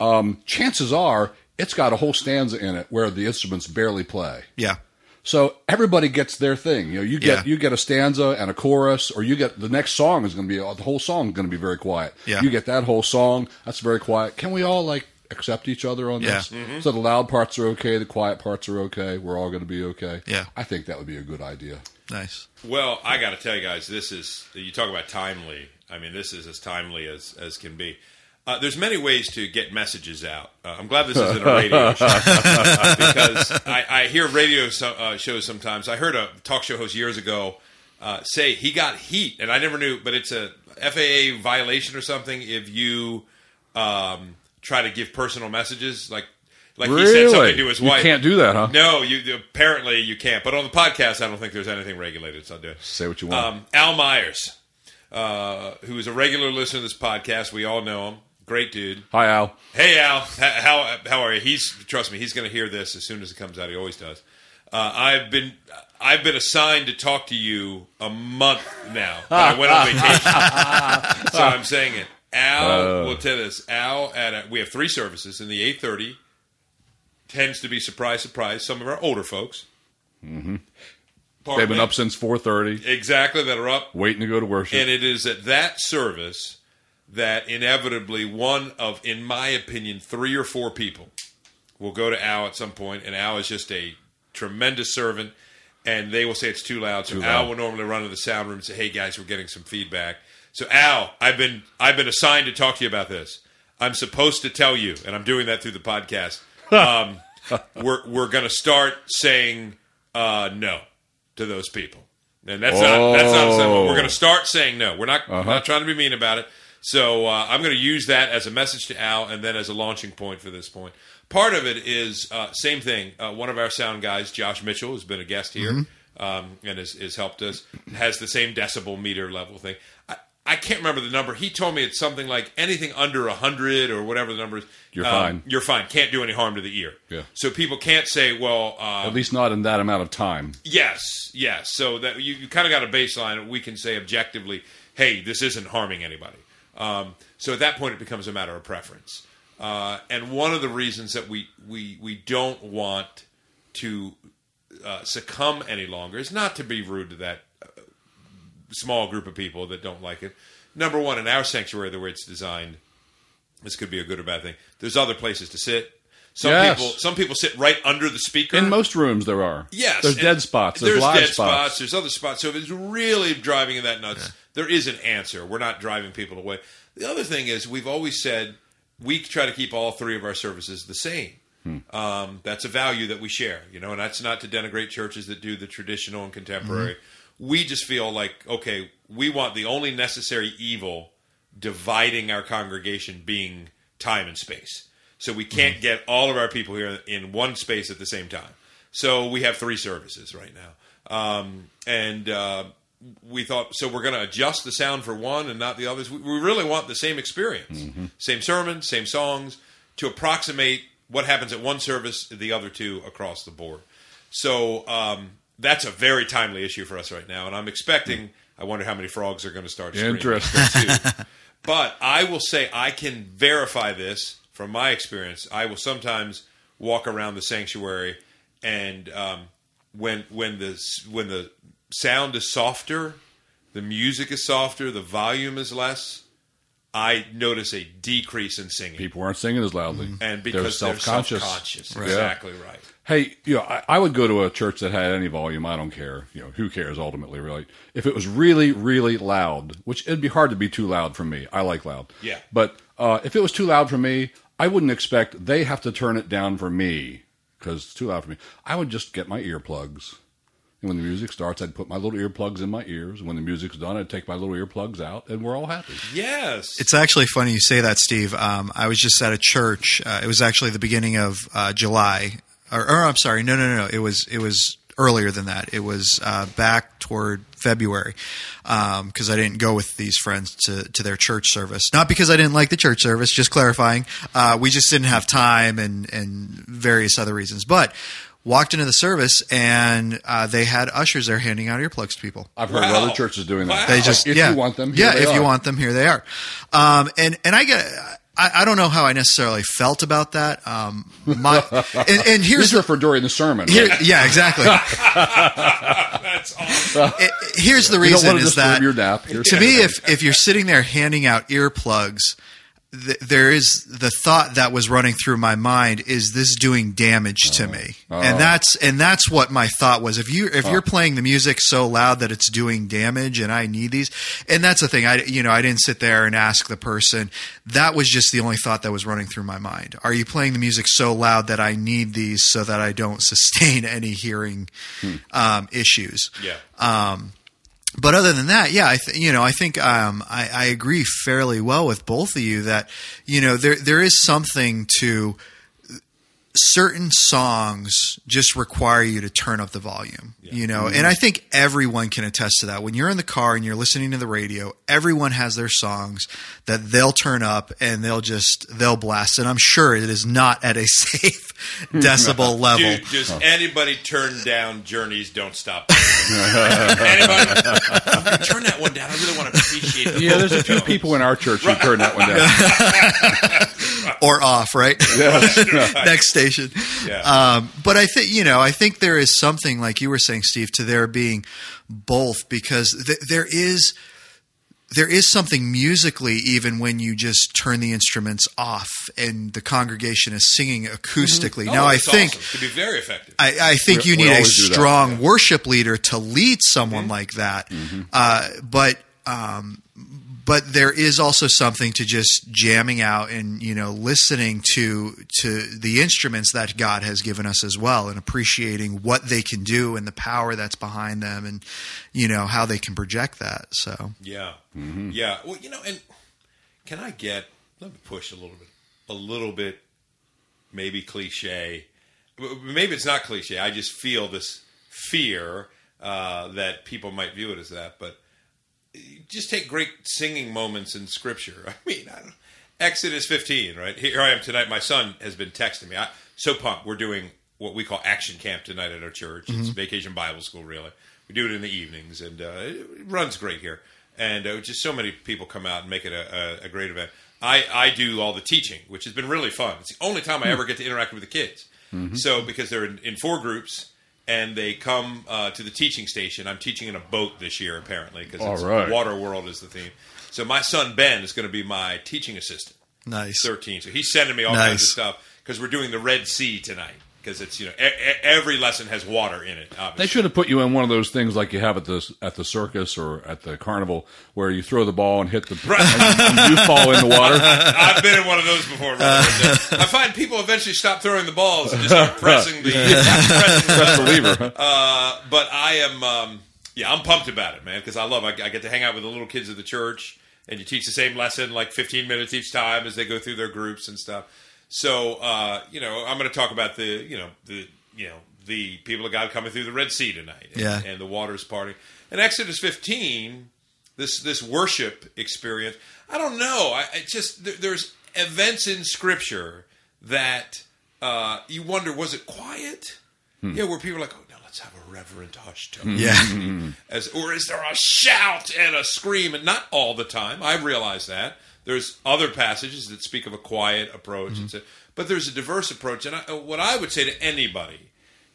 Speaker 3: Um, Chances are it's got a whole stanza in it where the instruments barely play.
Speaker 1: Yeah.
Speaker 3: So everybody gets their thing. You know, you get
Speaker 1: Yeah.
Speaker 3: you get a stanza and a chorus, or you get the next song is going to be the whole song is going to be very quiet.
Speaker 1: Yeah.
Speaker 3: You get that whole song that's very quiet. Can we all like accept each other on
Speaker 1: Yeah.
Speaker 3: this? So the loud parts are okay, the quiet parts are okay. We're all going to be okay.
Speaker 1: Yeah.
Speaker 3: I think that would be a good idea.
Speaker 1: Nice.
Speaker 2: Well, I got to tell you guys, this is you talk about timely. I mean, this is as timely as as can be. Uh, there's many ways to get messages out. Uh, I'm glad this isn't a radio show because I, I hear radio so, uh, shows sometimes. I heard a talk show host years ago uh, say he got heat, and I never knew, but it's a FAA violation or something if you um, try to give personal messages like Like
Speaker 3: really?
Speaker 2: he said something to his wife.
Speaker 3: you can't do that, huh?
Speaker 2: No, you apparently you can't. But on the podcast, I don't think there's anything regulated. So I'll do it.
Speaker 3: Say what you want.
Speaker 2: Um, Al Myers, uh, who is a regular listener to this podcast, we all know him. Great dude.
Speaker 3: Hi, Al.
Speaker 2: Hey Al, how how are you? He's trust me, he's going to hear this as soon as it comes out. He always does. Uh, I've been I've been assigned to talk to you a month now. But I went on vacation, so I'm saying it. Al, we'll tell this. Al, at a, we have three services in the eight thirty. Tends to be surprise, surprise. Some of our older folks. Mm-hmm.
Speaker 3: They've been up since 4.30,
Speaker 2: exactly that are up
Speaker 3: waiting to go to worship.
Speaker 2: and it is at that service that inevitably one of, in my opinion, three or four people will go to Al at some point, and Al is just a tremendous servant, and they will say it's too loud. So
Speaker 3: Too
Speaker 2: Al
Speaker 3: loud.
Speaker 2: will normally run to the sound room and say, "Hey guys, we're getting some feedback." So Al, I've been I've been assigned to talk to you about this. I'm supposed to tell you, and I'm doing that through the podcast. Um, we're we're going to start saying uh, no to those people, and that's not that's not simple. We're going to start saying no. We're not we're not trying to be mean about it. So uh, I'm going to use that as a message to Al, and then as a launching point for this point. Part of it is uh, same thing. Uh, one of our sound guys, Josh Mitchell, has been a guest here um, and has, has helped us. Has the same decibel meter level thing. I, I can't remember the number. He told me it's something like anything under hundred or whatever the number is.
Speaker 3: You're
Speaker 2: um,
Speaker 3: fine.
Speaker 2: You're fine. Can't do any harm to the ear.
Speaker 3: Yeah.
Speaker 2: So people can't say, well, uh,
Speaker 3: At least not in that amount of time.
Speaker 2: Yes, yes. So that you, you kind of got a baseline. We can say objectively, hey, this isn't harming anybody. Um, so at that point, it becomes a matter of preference. Uh, and one of the reasons that we we we don't want to uh, succumb any longer is not to be rude to that small group of people that don't like it. Number one, in our sanctuary, the way it's designed, this could be a good or bad thing. There's other places to sit. Some
Speaker 3: Yes.
Speaker 2: people some people sit right under the speaker.
Speaker 3: In most rooms, there are.
Speaker 2: Yes,
Speaker 3: There's dead spots. There's, live
Speaker 2: dead
Speaker 3: spots.
Speaker 2: There's other spots. So if it's really driving you that nuts, there is an answer. We're not driving people away. The other thing is we've always said we try to keep all three of our services the same.
Speaker 3: Hmm.
Speaker 2: Um, that's a value that we share, you know, and that's not to denigrate churches that do the traditional and contemporary.
Speaker 3: Mm-hmm.
Speaker 2: We just feel like okay, we want the only necessary evil dividing our congregation being time and space. So we can't
Speaker 3: Mm-hmm.
Speaker 2: get all of our people here in one space at the same time. So we have three services right now, um, and uh, we thought so we're going to adjust the sound for one and not the others. We, we really want the same experience, same sermon, same songs, to approximate what happens at one service, the other two across the board. So um, that's a very timely issue for us right now, and I'm expecting. I wonder how many frogs are going to start. screaming
Speaker 3: Interesting.
Speaker 2: too. But I will say I can verify this from my experience. I will sometimes walk around the sanctuary, and um, when when the when the sound is softer, the music is softer, the volume is less. I notice a decrease in singing,
Speaker 3: People aren't singing as loudly.
Speaker 2: and because they're
Speaker 3: self-conscious.
Speaker 2: self-conscious.
Speaker 3: Yeah.
Speaker 2: Exactly right.
Speaker 3: Hey, you know, I, I would go to a church that had any volume. I don't care. You know, who cares ultimately, really? If it was really, really loud, which it'd be hard to be too loud for me. I like loud.
Speaker 2: Yeah.
Speaker 3: But uh, if it was too loud for me, I wouldn't expect they have to turn it down for me because it's too loud for me. I would just get my earplugs. And when the music starts, I'd put my little earplugs in my ears. When the music's done, I'd take my little earplugs out, and we're all happy.
Speaker 2: Yes.
Speaker 1: It's actually funny you say that, Steve. Um, I was just at a church. Uh, it was actually the beginning of uh, July, or, or I'm sorry, no, no, no, no. It was it was earlier than that. It was uh, back toward February because I didn't go with these friends to to their church service. Not because I didn't like the church service. Just clarifying, uh, we just didn't have time and and various other reasons. But walked into the service and uh, they had ushers there handing out earplugs to people.
Speaker 3: I've heard
Speaker 2: Wow.
Speaker 3: other churches doing that.
Speaker 2: Wow.
Speaker 1: They just
Speaker 3: if
Speaker 1: yeah.
Speaker 3: you want them, here
Speaker 1: yeah.
Speaker 3: they
Speaker 1: if you want them, here they are. Um, and and I get. I, I don't know how I necessarily felt about that. Um, my and, and here's
Speaker 3: These are for during the sermon.
Speaker 1: here,
Speaker 3: right?
Speaker 1: yeah, exactly.
Speaker 2: That's awesome.
Speaker 1: It- here's the
Speaker 3: You don't
Speaker 1: reason
Speaker 3: want to
Speaker 1: is that
Speaker 3: your nap.
Speaker 1: To me, if if you're sitting there handing out earplugs, th- there is the thought that was running through my mind: is this doing damage to me? And that's and that's what my thought was. If you if you're playing the music so loud that it's doing damage, and I need these, and that's the thing. I you know I didn't sit there and ask the person. That was just the only thought that was running through my mind. Are you playing the music so loud that I need these so that I don't sustain any hearing um, issues?
Speaker 2: Yeah.
Speaker 1: But other than that, yeah, I th- you know I think um, I, I agree fairly well with both of you that you know there there is something to certain songs just require you to turn up the volume, you know, mm-hmm. and I think everyone can attest to that. When you're in the car and you're listening to the radio, everyone has their songs that they'll turn up and they'll just they'll blast. And I'm sure it is not at a safe decibel level.
Speaker 2: Dude, does anybody turn down Journeys Don't Stop? anybody? turn that one down. I really want to appreciate the
Speaker 3: Yeah, there's a few people in our church who turn that one down.
Speaker 1: Or off, right?
Speaker 2: Right.
Speaker 1: Next station.
Speaker 2: Yeah.
Speaker 1: Um, but I think you know, I think there is something like you were saying, Steve, to there being both because th- there is there is something musically even when you just turn the instruments off and the congregation is singing acoustically.
Speaker 2: Oh,
Speaker 1: now, I think.
Speaker 2: awesome. could be very effective.
Speaker 1: I, I think
Speaker 3: We-
Speaker 1: you need a
Speaker 3: do that,
Speaker 1: strong worship leader to lead someone
Speaker 2: Mm-hmm.
Speaker 1: like that. Uh, but um, but there is also something to just jamming out and you know listening to to the instruments that God has given us as well, and appreciating what they can do and the power that's behind them, and you know how they can project that. So
Speaker 2: Yeah,
Speaker 3: Mm-hmm.
Speaker 2: yeah. Well, you know, and can I get? Let me push a little bit, a little bit, maybe cliche. Maybe it's not cliche. I just feel this fear uh, that people might view it as that. But just take great singing moments in Scripture. I mean, I don't, Exodus 15, right? Here I am tonight. My son has been texting me. I, so pumped. We're doing what we call action camp tonight at our church. It's vacation Bible school, really. We do it in the evenings, and uh, it runs great here. And uh, just so many people come out and make it a, a, a great event. I, I do all the teaching, which has been really fun. It's the only time I ever get to interact with the kids. So because they're in, in four groups, and they come uh, to the teaching station. I'm teaching in a boat this year, apparently, because
Speaker 3: All right.
Speaker 2: Water World is the theme. So my son Ben is going to be my teaching assistant.
Speaker 1: nice.
Speaker 2: 13. So he's sending me all kinds of stuff because we're doing the Red Sea tonight. Because it's you know e- every lesson has water in it. Obviously.
Speaker 3: They should have put you in one of those things like you have at the at the circus or at the carnival, where you throw the ball and hit the
Speaker 2: Right.
Speaker 3: and, and you fall in the water.
Speaker 2: I've been in one of those before. I find people eventually stop throwing the balls and just start pressing the, pressing
Speaker 3: Press the lever.
Speaker 2: Uh, but I am, um, yeah, I'm pumped about it, man, because I love. I, I get to hang out with the little kids of the church, and you teach the same lesson like 15 minutes each time as they go through their groups and stuff. So, uh, you know, I'm going to talk about the, you know, the, you know, the people of God coming through the Red Sea tonight, and,
Speaker 1: Yeah.
Speaker 2: and the waters parting. And Exodus 15, this this worship experience. I don't know. I, I just there, there's events in Scripture that uh, you wonder was it quiet? Yeah, where people are like, oh, now let's have a reverent hush tone.
Speaker 1: Yeah.
Speaker 2: As, or is there a shout and a scream? And not all the time. I realize that. There's other passages that speak of a quiet approach, mm-hmm. and so, but there's a diverse approach. And I, uh, what I would say to anybody,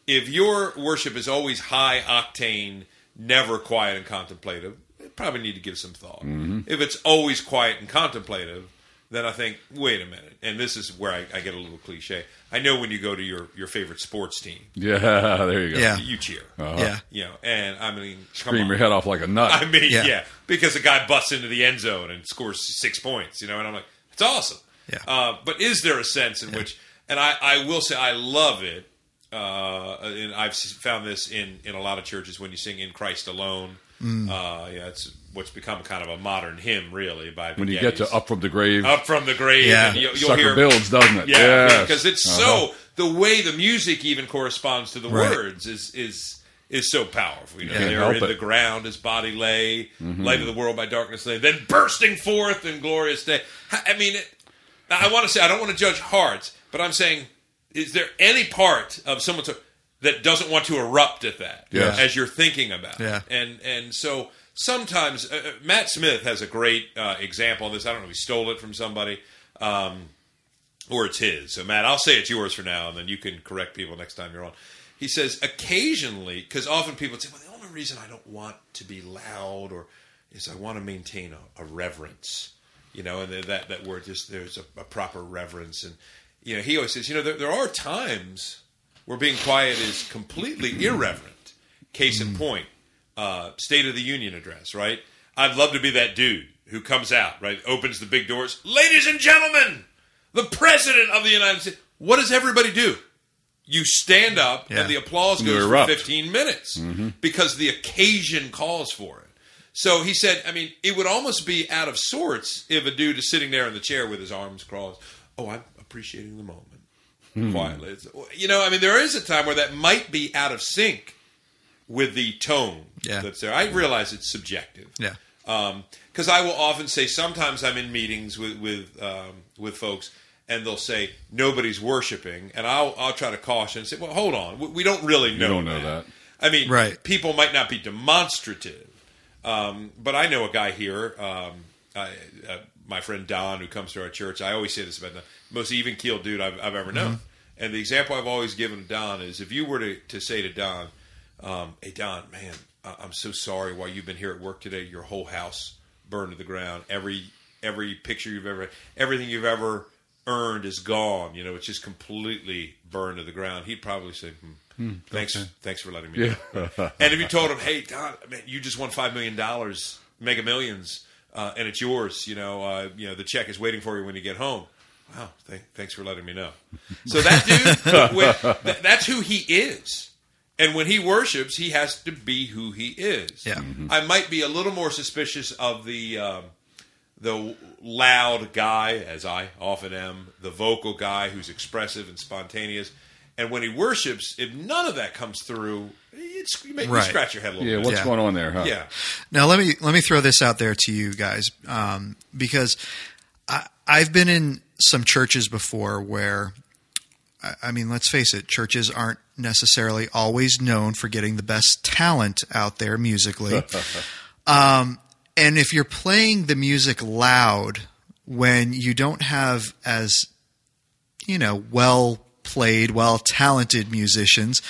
Speaker 2: if your worship is always high octane, never quiet and contemplative, you probably need to give some thought. Mm-hmm. If it's always quiet and contemplative, then I think, wait a minute. And this is where I, I get a little cliche. I know when you go to your, your favorite sports team,
Speaker 3: Yeah, there you go.
Speaker 1: Yeah.
Speaker 2: you cheer.
Speaker 1: Yeah.
Speaker 2: You know, and I mean, come
Speaker 3: Scream
Speaker 2: on.
Speaker 3: your head off like a nut.
Speaker 2: I mean, yeah.
Speaker 1: Yeah.
Speaker 2: because a guy busts into the end zone and scores six points, you know, and I'm like, it's awesome.
Speaker 1: Yeah.
Speaker 2: Uh, but is there a sense in which, and I, I will say, I love it, uh, and I've found this in, in a lot of churches when you sing "In Christ Alone."
Speaker 1: Mm.
Speaker 2: Uh, yeah, it's what's become kind of a modern hymn, really. By
Speaker 3: when you get to up from the grave,
Speaker 2: up from the grave,
Speaker 1: Yeah.
Speaker 2: and you, you'll
Speaker 3: sucker
Speaker 2: hear
Speaker 3: builds, doesn't it?
Speaker 2: yeah,
Speaker 3: Yes.
Speaker 2: because it's
Speaker 3: Uh-huh.
Speaker 2: so the way the music even corresponds to the
Speaker 1: Right.
Speaker 2: words is is is so powerful. You know,
Speaker 3: Can't
Speaker 2: there in
Speaker 3: it.
Speaker 2: the ground his body lay,
Speaker 3: Mm-hmm.
Speaker 2: light of the world by darkness lay, then bursting forth in glorious day. I mean, it, I want to say I don't want to judge hearts, but I'm saying, is there any part of someone's that doesn't want to erupt at that
Speaker 3: Yes.
Speaker 2: as you're thinking about
Speaker 1: Yeah.
Speaker 2: it? And and so sometimes uh, uh, Matt Smith has a great uh, example of this. I don't know if he stole it from somebody. Um, or it's his. So, Matt, I'll say it's yours for now, and then you can correct people next time you're on. He says occasionally, because often people say, "Well, the only reason I don't want to be loud or is I want to maintain a, a reverence." You know, and that that word just there's a, a proper reverence, and you know, he always says, you know, there, there are times where being quiet is completely irreverent. Case in point, uh, State of the Union address, right? I'd love to be that dude who comes out, right? Opens the big doors. Ladies and gentlemen, the President of the United States. What does everybody do? You stand up
Speaker 1: Yeah.
Speaker 2: and the applause goes for
Speaker 3: erupt.
Speaker 2: 15 minutes because the occasion calls for it. So he said, I mean, it would almost be out of sorts if a dude is sitting there in the chair with his arms crossed. Oh, I'm appreciating the moment. quietly. It's, you know, I mean, there is a time where that might be out of sync with the tone
Speaker 1: Yeah.
Speaker 2: that's there. I realize it's subjective.
Speaker 1: Yeah.
Speaker 2: Because I will often say, sometimes I'm in meetings with with um, with folks, and they'll say nobody's worshiping, and I'll I'll try to caution and say, well, hold on, we, we don't really know.
Speaker 3: don't know that.
Speaker 2: I mean,
Speaker 1: Right.
Speaker 2: people might not be demonstrative, um, but I know a guy here, um, I, uh, my friend Don, who comes to our church. I always say this about the most even keeled dude I've, I've ever known. And the example I've always given Don is if you were to, to say to Don, um, "Hey Don, man, I- I'm so sorry while you've been here at work today, your whole house burned to the ground. Every every picture you've ever, everything you've ever earned is gone. You know, it's just completely burned to the ground." He'd probably say, hmm, "Thanks, thanks for letting me know." and if you told him, "Hey Don, man, you just won five million dollars, Mega Millions, uh, and it's yours," you know, uh, you know, the check is waiting for you when you get home. Wow, th- thanks for letting me know. So that dude, when, th- that's who he is. And when he worships, he has to be who he is.
Speaker 1: Yeah.
Speaker 2: I might be a little more suspicious of the um, the loud guy, as I often am, the vocal guy who's expressive and spontaneous. And when he worships, if none of that comes through, it's, you make you scratch your head a little
Speaker 3: Yeah,
Speaker 2: bit.
Speaker 3: what's
Speaker 1: Yeah.
Speaker 3: going on there, huh?
Speaker 2: Yeah.
Speaker 1: Now let me let me throw this out there to you guys um, because I, I've been in some churches before where I, mean, let's face it, churches aren't necessarily always known for getting the best talent out there musically. um, and if you're playing the music loud when you don't have as you know well played, well talented musicians,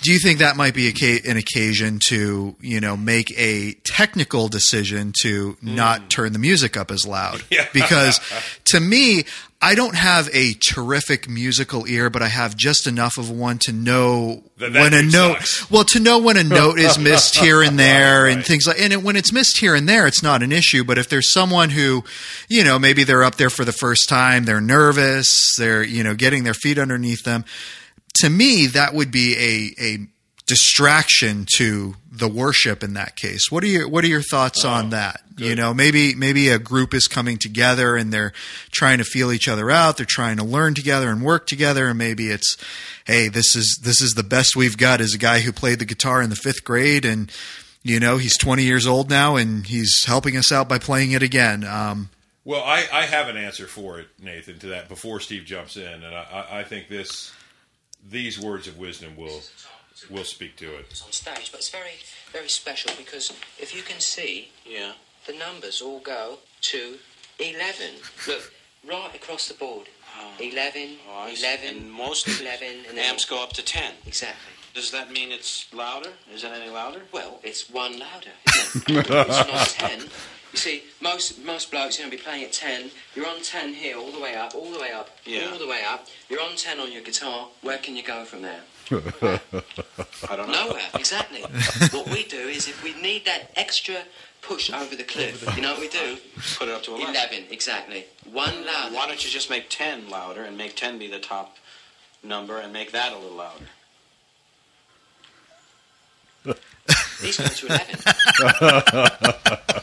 Speaker 1: do you think that might be a an occasion to you know make a technical decision to not hmm. turn the music up as loud?
Speaker 2: Yeah.
Speaker 1: Because to me, I don't have a terrific musical ear, but I have just enough of one to know
Speaker 2: That that
Speaker 1: when a note.
Speaker 2: sucks.
Speaker 1: Well, to know when a note is missed here and there
Speaker 2: Right,
Speaker 1: and things like. And it, when it's missed here and there, it's not an issue. But if there's someone who, you know, maybe they're up there for the first time, they're nervous, they're you know getting their feet underneath them to me, that would be a, a distraction to the worship in that case. What are your What are your thoughts
Speaker 2: Oh,
Speaker 1: on that? You know, maybe maybe a group is coming together and they're trying to feel each other out. They're trying to learn together and work together. And maybe it's, hey, this is this is the best we've got. Is a guy who played the guitar in the fifth grade and. You know, he's 20 years old now, and he's helping us out by playing it again. Um,
Speaker 2: Well, I, I have an answer for it, Nathan, to that before Steve jumps in, and I, I- I think this these words of wisdom will will speak to it.
Speaker 4: It's on stage, but it's very, very special because if you can see,
Speaker 5: Yeah.
Speaker 4: the numbers all go to 11. Look, right across the board. 11,
Speaker 5: Oh,
Speaker 4: 11,
Speaker 5: And most
Speaker 4: 11, and then
Speaker 5: amps go up to 10.
Speaker 4: Exactly.
Speaker 5: Does that mean it's louder? Is it any louder?
Speaker 4: Well, it's one louder, isn't it? it's not 10. You see, most most blokes are going to be playing at 10. You're on 10 here, all the way up, all the way up,
Speaker 5: Yeah.
Speaker 4: all the way up. You're on 10 on your guitar. Where can you go from there?
Speaker 5: I don't know.
Speaker 4: Nowhere, exactly. what we do is if we need that extra push over the cliff, you know what we do?
Speaker 5: Put it up to 11.
Speaker 4: 11, exactly. One louder.
Speaker 5: Why don't you just make 10 louder and make 10 be the top number and make that a little louder?
Speaker 4: These go to 11.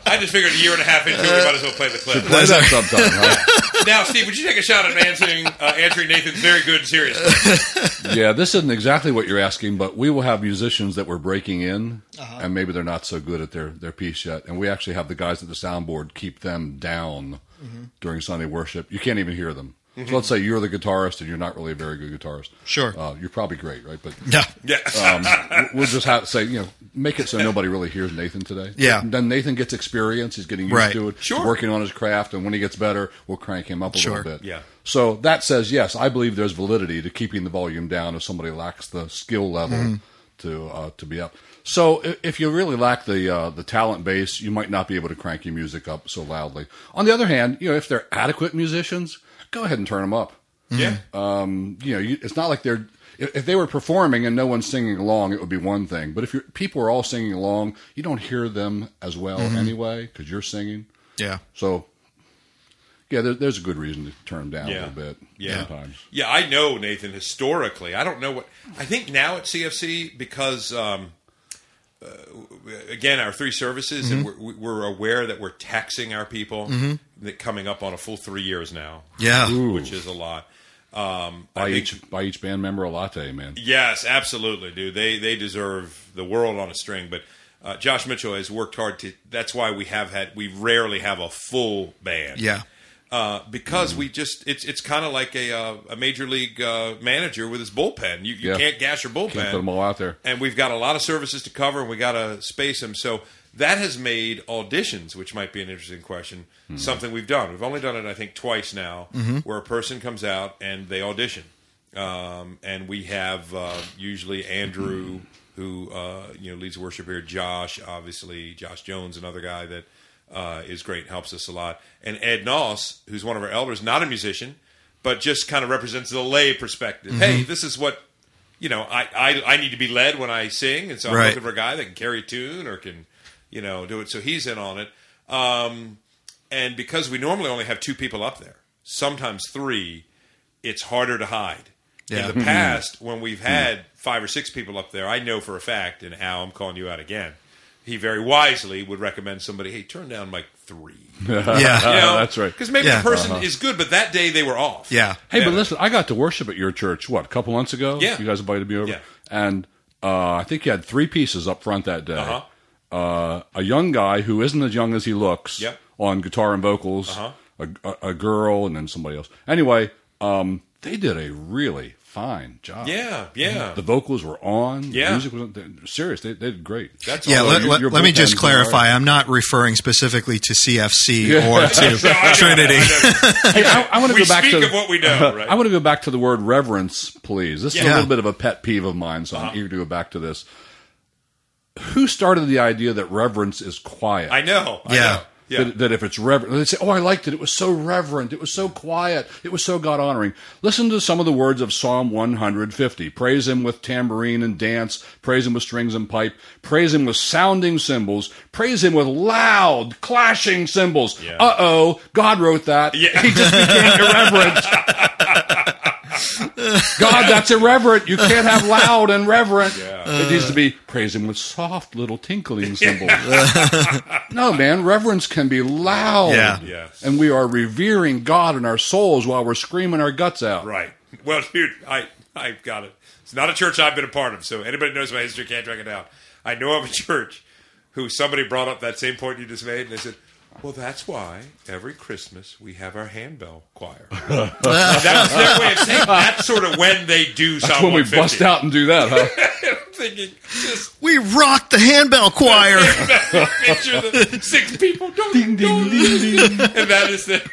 Speaker 2: I just figured a year and a half into it, we might as well play the clip.
Speaker 3: Play that sometime, huh?
Speaker 2: now, Steve, would you take a shot at answering uh, answering Nathan's very good, serious question?
Speaker 3: yeah, this isn't exactly what you're asking, but we will have musicians that we're breaking in, and maybe they're not so good at their, their piece yet. And we actually have the guys at the soundboard keep them down during Sunday worship. You can't even hear them. So let's say you're the guitarist and you're not really a very good guitarist.
Speaker 1: Sure.
Speaker 3: Uh, you're probably great, right? But
Speaker 1: yeah.
Speaker 2: Yeah.
Speaker 3: um, we'll just have to say, you know, make it so nobody really hears Nathan today.
Speaker 1: Yeah.
Speaker 3: And then Nathan gets experience. He's getting used
Speaker 1: Right.
Speaker 3: to it.
Speaker 2: Sure.
Speaker 3: He's working on his craft, and when he gets better, we'll crank him up a
Speaker 1: Sure.
Speaker 3: little bit.
Speaker 2: Yeah.
Speaker 3: So that says yes. I believe there's validity to keeping the volume down if somebody lacks the skill level
Speaker 1: Mm-hmm.
Speaker 3: to uh, to be up. So if you really lack the uh, the talent base, you might not be able to crank your music up so loudly. On the other hand, you know, if they're adequate musicians, go ahead and turn them up
Speaker 2: yeah.
Speaker 3: um, you know, you, it's not like they're. If if they were performing and no one's singing along, it would be one thing. But if you're, people are all singing along, you don't hear them as well anyway because you're singing.
Speaker 1: Yeah.
Speaker 3: So, yeah, there, there's a good reason to turn them down
Speaker 2: Yeah.
Speaker 3: a little bit
Speaker 2: Yeah.
Speaker 3: sometimes.
Speaker 2: Yeah, I know Nathan historically. I don't know what I think now at CFC because um, uh, again our three services and we're, we're aware that we're taxing our people that coming up on a full three years now.
Speaker 1: Yeah.
Speaker 2: which is a lot. Um, I
Speaker 3: Buy
Speaker 2: think-
Speaker 3: each buy each band member a latte, man.
Speaker 2: Yes, absolutely, dude. They they deserve the world on a string. But uh, Josh Mitchell has worked hard to. That's why we have had. We rarely have a full band.
Speaker 1: Yeah.
Speaker 2: Uh, because we just it's it's kind of like a uh, a major league uh, manager with his bullpen. You, you
Speaker 3: Yeah.
Speaker 2: can't gas your bullpen.
Speaker 3: Can't put them all out there.
Speaker 2: and we've got a lot of services to cover, and we got to space them. So that has made auditions, which might be an interesting question, something we've done. We've only done it, I think, twice now, where a person comes out and they audition, um, and we have uh, usually Andrew, who uh, you know leads worship here, Josh, obviously Josh Jones, another guy that uh, is great, helps us a lot, and Ed Noss, who's one of our elders, not a musician, but just kind of represents the lay perspective. Hey, this is what you know, I, I I need to be led when I sing, and so I'm
Speaker 1: Right.
Speaker 2: looking for a guy that can carry a tune or can, you know, do it. So he's in on it. Um, and because we normally only have two people up there, sometimes three, it's harder to hide.
Speaker 1: Yeah.
Speaker 2: In the past, when we've had five or six people up there, I know for a fact, and Al, I'm calling you out again. He very wisely would recommend somebody, hey, turn down like three. You
Speaker 1: Yeah.
Speaker 2: know?
Speaker 3: that's right.
Speaker 2: Because maybe
Speaker 1: Yeah.
Speaker 2: the person is good, but that day they were off.
Speaker 1: Yeah.
Speaker 3: Hey, but listen, I got to worship at your church what a couple months ago.
Speaker 2: Yeah.
Speaker 3: you guys invited me over,
Speaker 2: Yeah.
Speaker 3: and uh, I think you had three pieces up front that day.
Speaker 2: Uh-huh.
Speaker 3: Uh, a young guy who isn't as young as he looks
Speaker 2: Yep.
Speaker 3: on guitar and vocals,
Speaker 2: Uh-huh.
Speaker 3: a, a, a girl, and then somebody else. Anyway, um, they did a really fine job.
Speaker 2: Yeah, yeah.
Speaker 3: The vocals were on.
Speaker 2: Yeah.
Speaker 3: the music was they're serious. They, they did great.
Speaker 2: That's
Speaker 1: Yeah, let, let- let me just clarify.
Speaker 3: all
Speaker 1: I'm not referring specifically to CFC
Speaker 3: Yeah.
Speaker 1: or to
Speaker 2: No, I know,
Speaker 1: Trinity.
Speaker 2: I.
Speaker 3: Hey, I, I want to go back
Speaker 2: speak
Speaker 3: to
Speaker 2: of what we know, right?
Speaker 3: I want to go back to the word reverence, please. This is a little bit of a pet peeve of mine, so
Speaker 2: Uh-huh.
Speaker 3: I'm eager to go back to this. Who started the idea that reverence is quiet?
Speaker 2: I know. I
Speaker 1: Yeah.
Speaker 2: know. Yeah.
Speaker 3: That, that if it's reverent, they say, "Oh, I liked it. It was so reverent. It was so quiet. It was so God honoring." Listen to some of the words of Psalm 150. Praise Him with tambourine and dance. Praise Him with strings and pipe. Praise Him with sounding cymbals. Praise Him with loud clashing cymbals.
Speaker 2: Yeah.
Speaker 3: Uh oh, God wrote that.
Speaker 2: Yeah.
Speaker 3: He just became irreverent. God, that's irreverent. You can't have loud and reverent.
Speaker 2: Yeah.
Speaker 3: It needs to be praise Him with soft little tinkling cymbals. no, man, reverence can be loud.
Speaker 1: Yeah.
Speaker 2: Yes.
Speaker 3: And we are revering God in our souls while we're screaming our guts out.
Speaker 2: Right. Well, dude, I I got it. It's not a church I've been a part of, so anybody knows my history can't track it down. I know of a church who somebody brought up that same point you just made, and they said, "Well, that's why every Christmas we have our handbell choir." And that was their way of saying that's sort of when they do
Speaker 3: That's when we
Speaker 2: 150.
Speaker 3: bust out and do that, huh?
Speaker 2: I'm thinking, just
Speaker 1: We rocked the handbell choir.
Speaker 2: picture the six people, ding, ding, ding, and that is the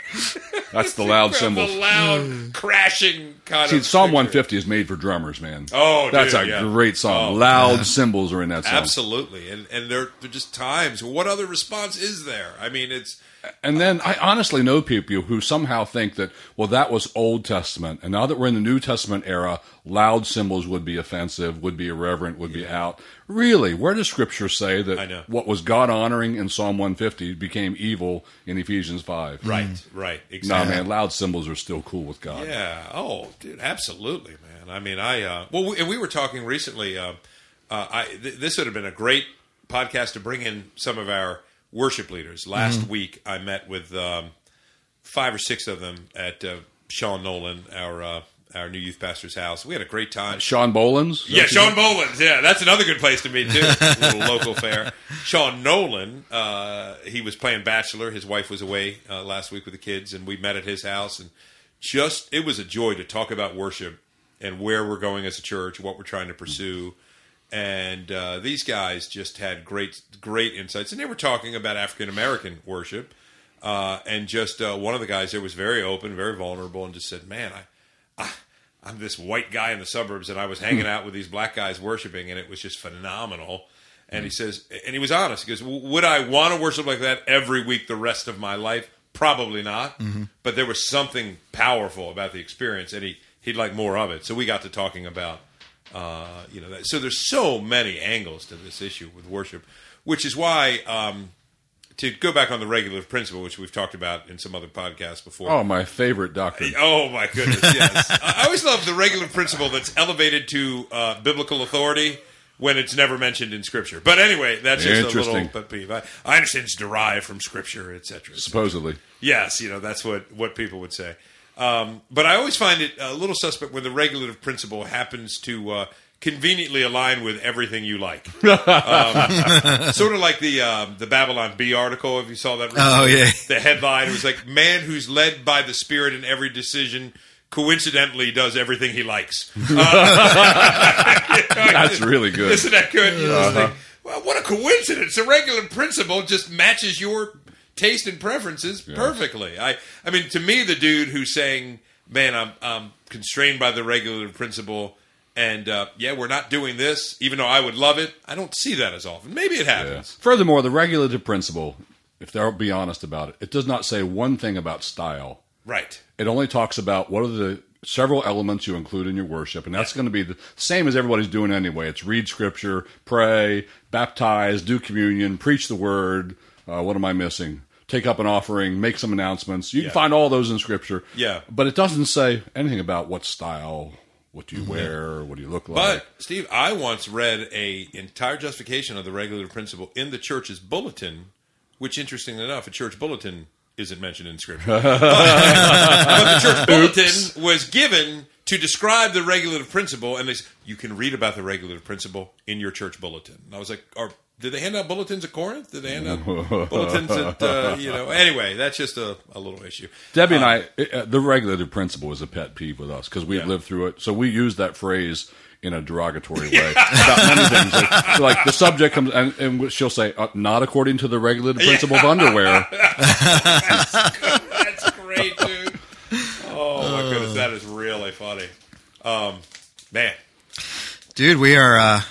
Speaker 3: That's the loud
Speaker 2: the loud crashing kind
Speaker 3: See,
Speaker 2: of.
Speaker 3: Psalm
Speaker 2: picture.
Speaker 3: 150 is made for drummers, man.
Speaker 2: Oh,
Speaker 3: That's
Speaker 2: dude,
Speaker 3: a
Speaker 2: yeah.
Speaker 3: great song.
Speaker 2: Oh,
Speaker 3: loud cymbals are in that song.
Speaker 2: Absolutely, and and there there are just times. What other response is there? I mean, it's
Speaker 3: And then I honestly know people who somehow think that, well, that was Old Testament. And now that we're in the New Testament era, loud cymbals would be offensive, would be irreverent, would be out. Really, where does Scripture say that what was God honoring in Psalm 150 became evil in Ephesians 5?
Speaker 2: right, right, Exactly.
Speaker 3: No,
Speaker 2: exactly.
Speaker 3: man, loud cymbals are still cool with God.
Speaker 2: Yeah. Oh, dude, absolutely, man. I mean, I uh, well, we, and we were talking recently. Uh, uh, I th- this would have been a great podcast to bring in some of our worship leaders. Last week, I met with um, five or six of them at uh, Sean Nolan, our uh, our new youth pastor's house. We had a great time.
Speaker 3: Sean Bolins?
Speaker 2: Yeah, Sean Bolins. Yeah, that's another good place to meet too. A little local fair. Sean Nolan, uh, he was playing Bachelor. His wife was away uh, last week with the kids, and we met at his house. And just it was a joy to talk about worship and where we're going as a church, what we're trying to pursue. And uh, these guys just had great, great insights, and they were talking about African American worship. Uh, and just uh, one of the guys there was very open, very vulnerable, and just said, "Man, I, I I'm this white guy in the suburbs, and I was hanging out with these black guys worshiping, and it was just phenomenal." And he says, and he was honest. He goes, "Would I want to worship like that every week the rest of my life? Probably not. But there was something powerful about the experience, and he he'd like more of it. So we got to talking about, uh, you know, that. so there's so many angles to this issue with worship, which is why." Um, to go back on the regulative principle, which we've talked about in some other podcasts before.
Speaker 3: Oh, my favorite doctrine.
Speaker 2: Oh my goodness! Yes, I always love the regular principle that's elevated to uh, biblical authority when it's never mentioned in Scripture. But anyway, that's just a little pet peeve. I, I understand it's derived from Scripture, etc.
Speaker 3: Supposedly.
Speaker 2: Yes, you know that's what what people would say. Um, but I always find it a little suspect when the regulative principle happens to uh, conveniently align with everything you like. um, sort of like the um, the Babylon Bee article. If you saw that,
Speaker 1: Oh, yeah.
Speaker 2: The headline was like, "Man who's led by the Spirit in every decision." Coincidentally, does everything he likes.
Speaker 3: That's really good.
Speaker 2: Isn't that good? You just think, well, what a coincidence! The regular principle just matches your taste and preferences perfectly. I, I mean, to me, the dude who's saying, "Man, I'm, I'm constrained by the regular principle," and uh, yeah, we're not doing this, even though I would love it. I don't see that as often. Maybe it
Speaker 3: Yeah.
Speaker 2: happens.
Speaker 3: Furthermore, the regulative principle, if they'll be honest about it, it does not say one thing about style.
Speaker 2: Right.
Speaker 3: It only talks about what are the several elements you include in your worship, and that's going to be the same as everybody's doing anyway. It's read scripture, pray, baptize, do communion, preach the word. Uh, what am I missing? Take up an offering, make some announcements. You
Speaker 2: Yeah.
Speaker 3: can find all those in scripture.
Speaker 2: Yeah.
Speaker 3: but it doesn't say anything about what style, what do you mm-hmm. wear, what do you look like.
Speaker 2: But Steve, I once read a entire justification of the regulative principle in the church's bulletin, which, interestingly enough, a church bulletin isn't mentioned in Scripture. but, but the church bulletin was given to describe the regulative principle, and they you can read about the regulative principle in your church bulletin. And I was like, are, did they hand out bulletins at Corinth? Did they hand out bulletins at uh, you know? Anyway, that's just a, a little issue.
Speaker 3: Debbie and I, uh, the regulative principle is a pet peeve with us because we've
Speaker 2: Yeah.
Speaker 3: lived through it. So we use that phrase in a derogatory way about many things. Like, so like the subject comes and, and she'll say, uh, "Not according to the regulative principle of underwear."
Speaker 2: That's great, dude. Oh my goodness, that is really funny. Um, man,
Speaker 1: Dude, we are uh,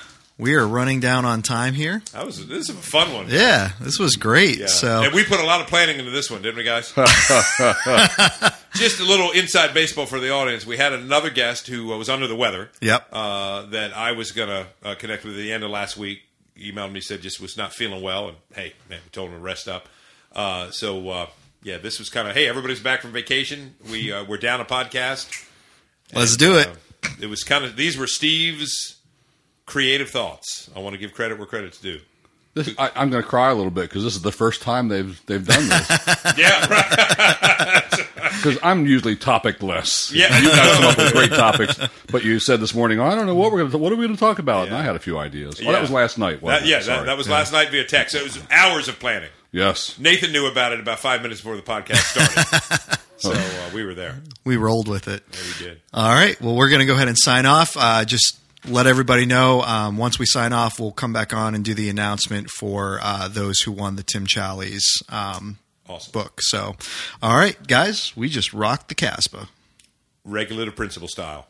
Speaker 1: we are running down on time here.
Speaker 2: that was this is a fun one.
Speaker 1: Yeah, this was great.
Speaker 2: Yeah.
Speaker 1: So
Speaker 2: and we put a lot of planning into this one, didn't we, guys? Just a little inside baseball for the audience. We had another guest who uh, was under the weather.
Speaker 1: Yep.
Speaker 2: Uh, that I was going to uh, connect with at the end of last week. Emailed me, said just was not feeling well, and hey, man, we told him to rest up. Uh, so uh, yeah, this was kind of hey, everybody's back from vacation. We uh, we're down a podcast.
Speaker 1: let's do it.
Speaker 2: It was kind of these were Steve's creative thoughts. I want to give credit where credit's due.
Speaker 3: This, I, I'm going to cry a little bit because this is the first time they've they've done this.
Speaker 2: Yeah, right.
Speaker 3: Because I'm usually topicless.
Speaker 2: Yeah.
Speaker 3: you guys come up with great topics, but you said this morning, I don't know what we're going to what are we going to talk about, and I had a few ideas. Oh, that was last night.
Speaker 2: That,
Speaker 3: wasn't
Speaker 2: yeah, that, that was last night via text. It was hours of planning.
Speaker 3: yes.
Speaker 2: Nathan knew about it about five minutes before the podcast started. so uh, we were there.
Speaker 1: We rolled with it.
Speaker 2: Yeah, we did.
Speaker 1: All right. Well, we're going to go ahead and sign off. Uh, just let everybody know um, once we sign off, we'll come back on and do the announcement for uh, those who won the Tim Challies um,
Speaker 2: Awesome.
Speaker 1: book. So, all right, guys, we just rocked the Casbah.
Speaker 2: Regulative principle style.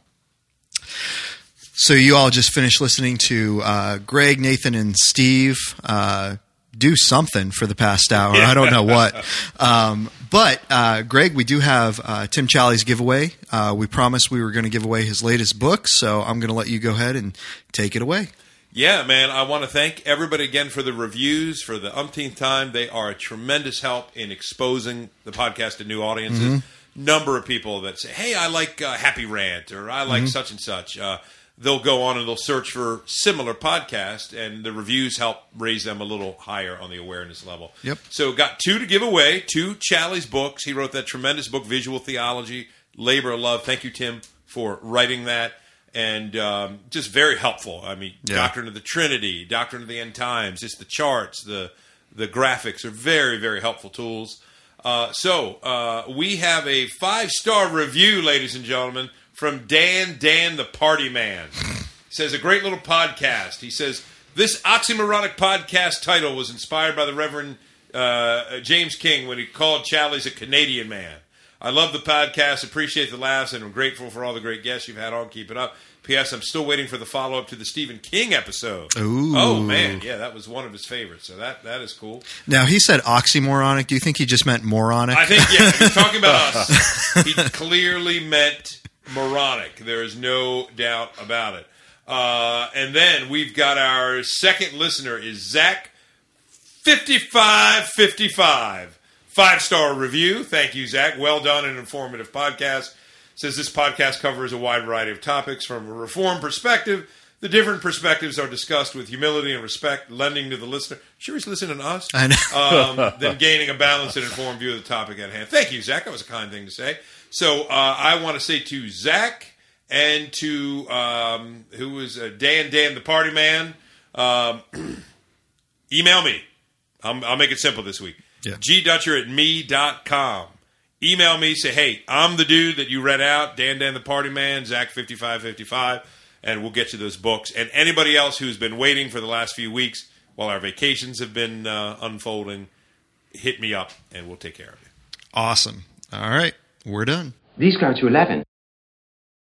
Speaker 1: So you all just finished listening to uh, Greg, Nathan, and Steve uh, do something for the past hour. I don't know what. Um, but uh, Greg, we do have uh, Tim Challies giveaway. Uh, we promised we were going to give away his latest book, so I'm going to let you go ahead and take it away.
Speaker 2: Yeah, man. I want to thank everybody again for the reviews for the umpteenth time. They are a tremendous help in exposing the podcast to new audiences. Number of people that say, "Hey, I like uh, Happy Rant" or "I like such and such." They'll go on and they'll search for similar podcasts, and the reviews help raise them a little higher on the awareness level.
Speaker 1: Yep.
Speaker 2: So, got two to give away. Two Challies books. He wrote that tremendous book, Visual Theology, Labor of Love. Thank you, Tim, for writing that. And um, just very helpful. I mean,
Speaker 1: Yeah.
Speaker 2: Doctrine of the Trinity, Doctrine of the End Times, just the charts, the the graphics are very, very helpful tools. Uh, so uh, we have a five star review, ladies and gentlemen, from Dan Dan the Party Man. He says a great little podcast. He says this oxymoronic podcast title was inspired by the Reverend uh, James King when he called Challies a Canadian man. I love the podcast, appreciate the laughs, and I'm grateful for all the great guests you've had on. Keep it up. P.S. I'm still waiting for the follow up to the Stephen King episode.
Speaker 1: Ooh.
Speaker 2: Oh man, yeah, that was one of his favorites. So that that is cool.
Speaker 1: Now he said oxymoronic. Do you think he just meant moronic?
Speaker 2: I think yeah, you're talking about us, he clearly meant moronic. There is no doubt about it. Uh, and then we've got our second listener is Zach fifty five fifty five five star review. Thank you, Zach. Well done and informative podcast. Says this podcast covers a wide variety of topics from a reform perspective. The different perspectives are discussed with humility and respect, lending to the listener. Sure, he's listening to us
Speaker 1: I know.
Speaker 2: um, then gaining a balanced and informed view of the topic at hand. Thank you, Zach. That was a kind thing to say. So uh, I want to say to Zach and to um, who was uh, Dan, Dan the Party Man, um, email me. I'm, I'll make it simple this week.
Speaker 1: Yeah.
Speaker 2: gdutcher at me.com. Email me, say, hey, I'm the dude that you read out, Dan Dan the Party Man, Zach5555, and we'll get you those books. And anybody else who's been waiting for the last few weeks while our vacations have been uh, unfolding, hit me up and we'll take care of you.
Speaker 1: Awesome. All right. We're done.
Speaker 4: These go to 11.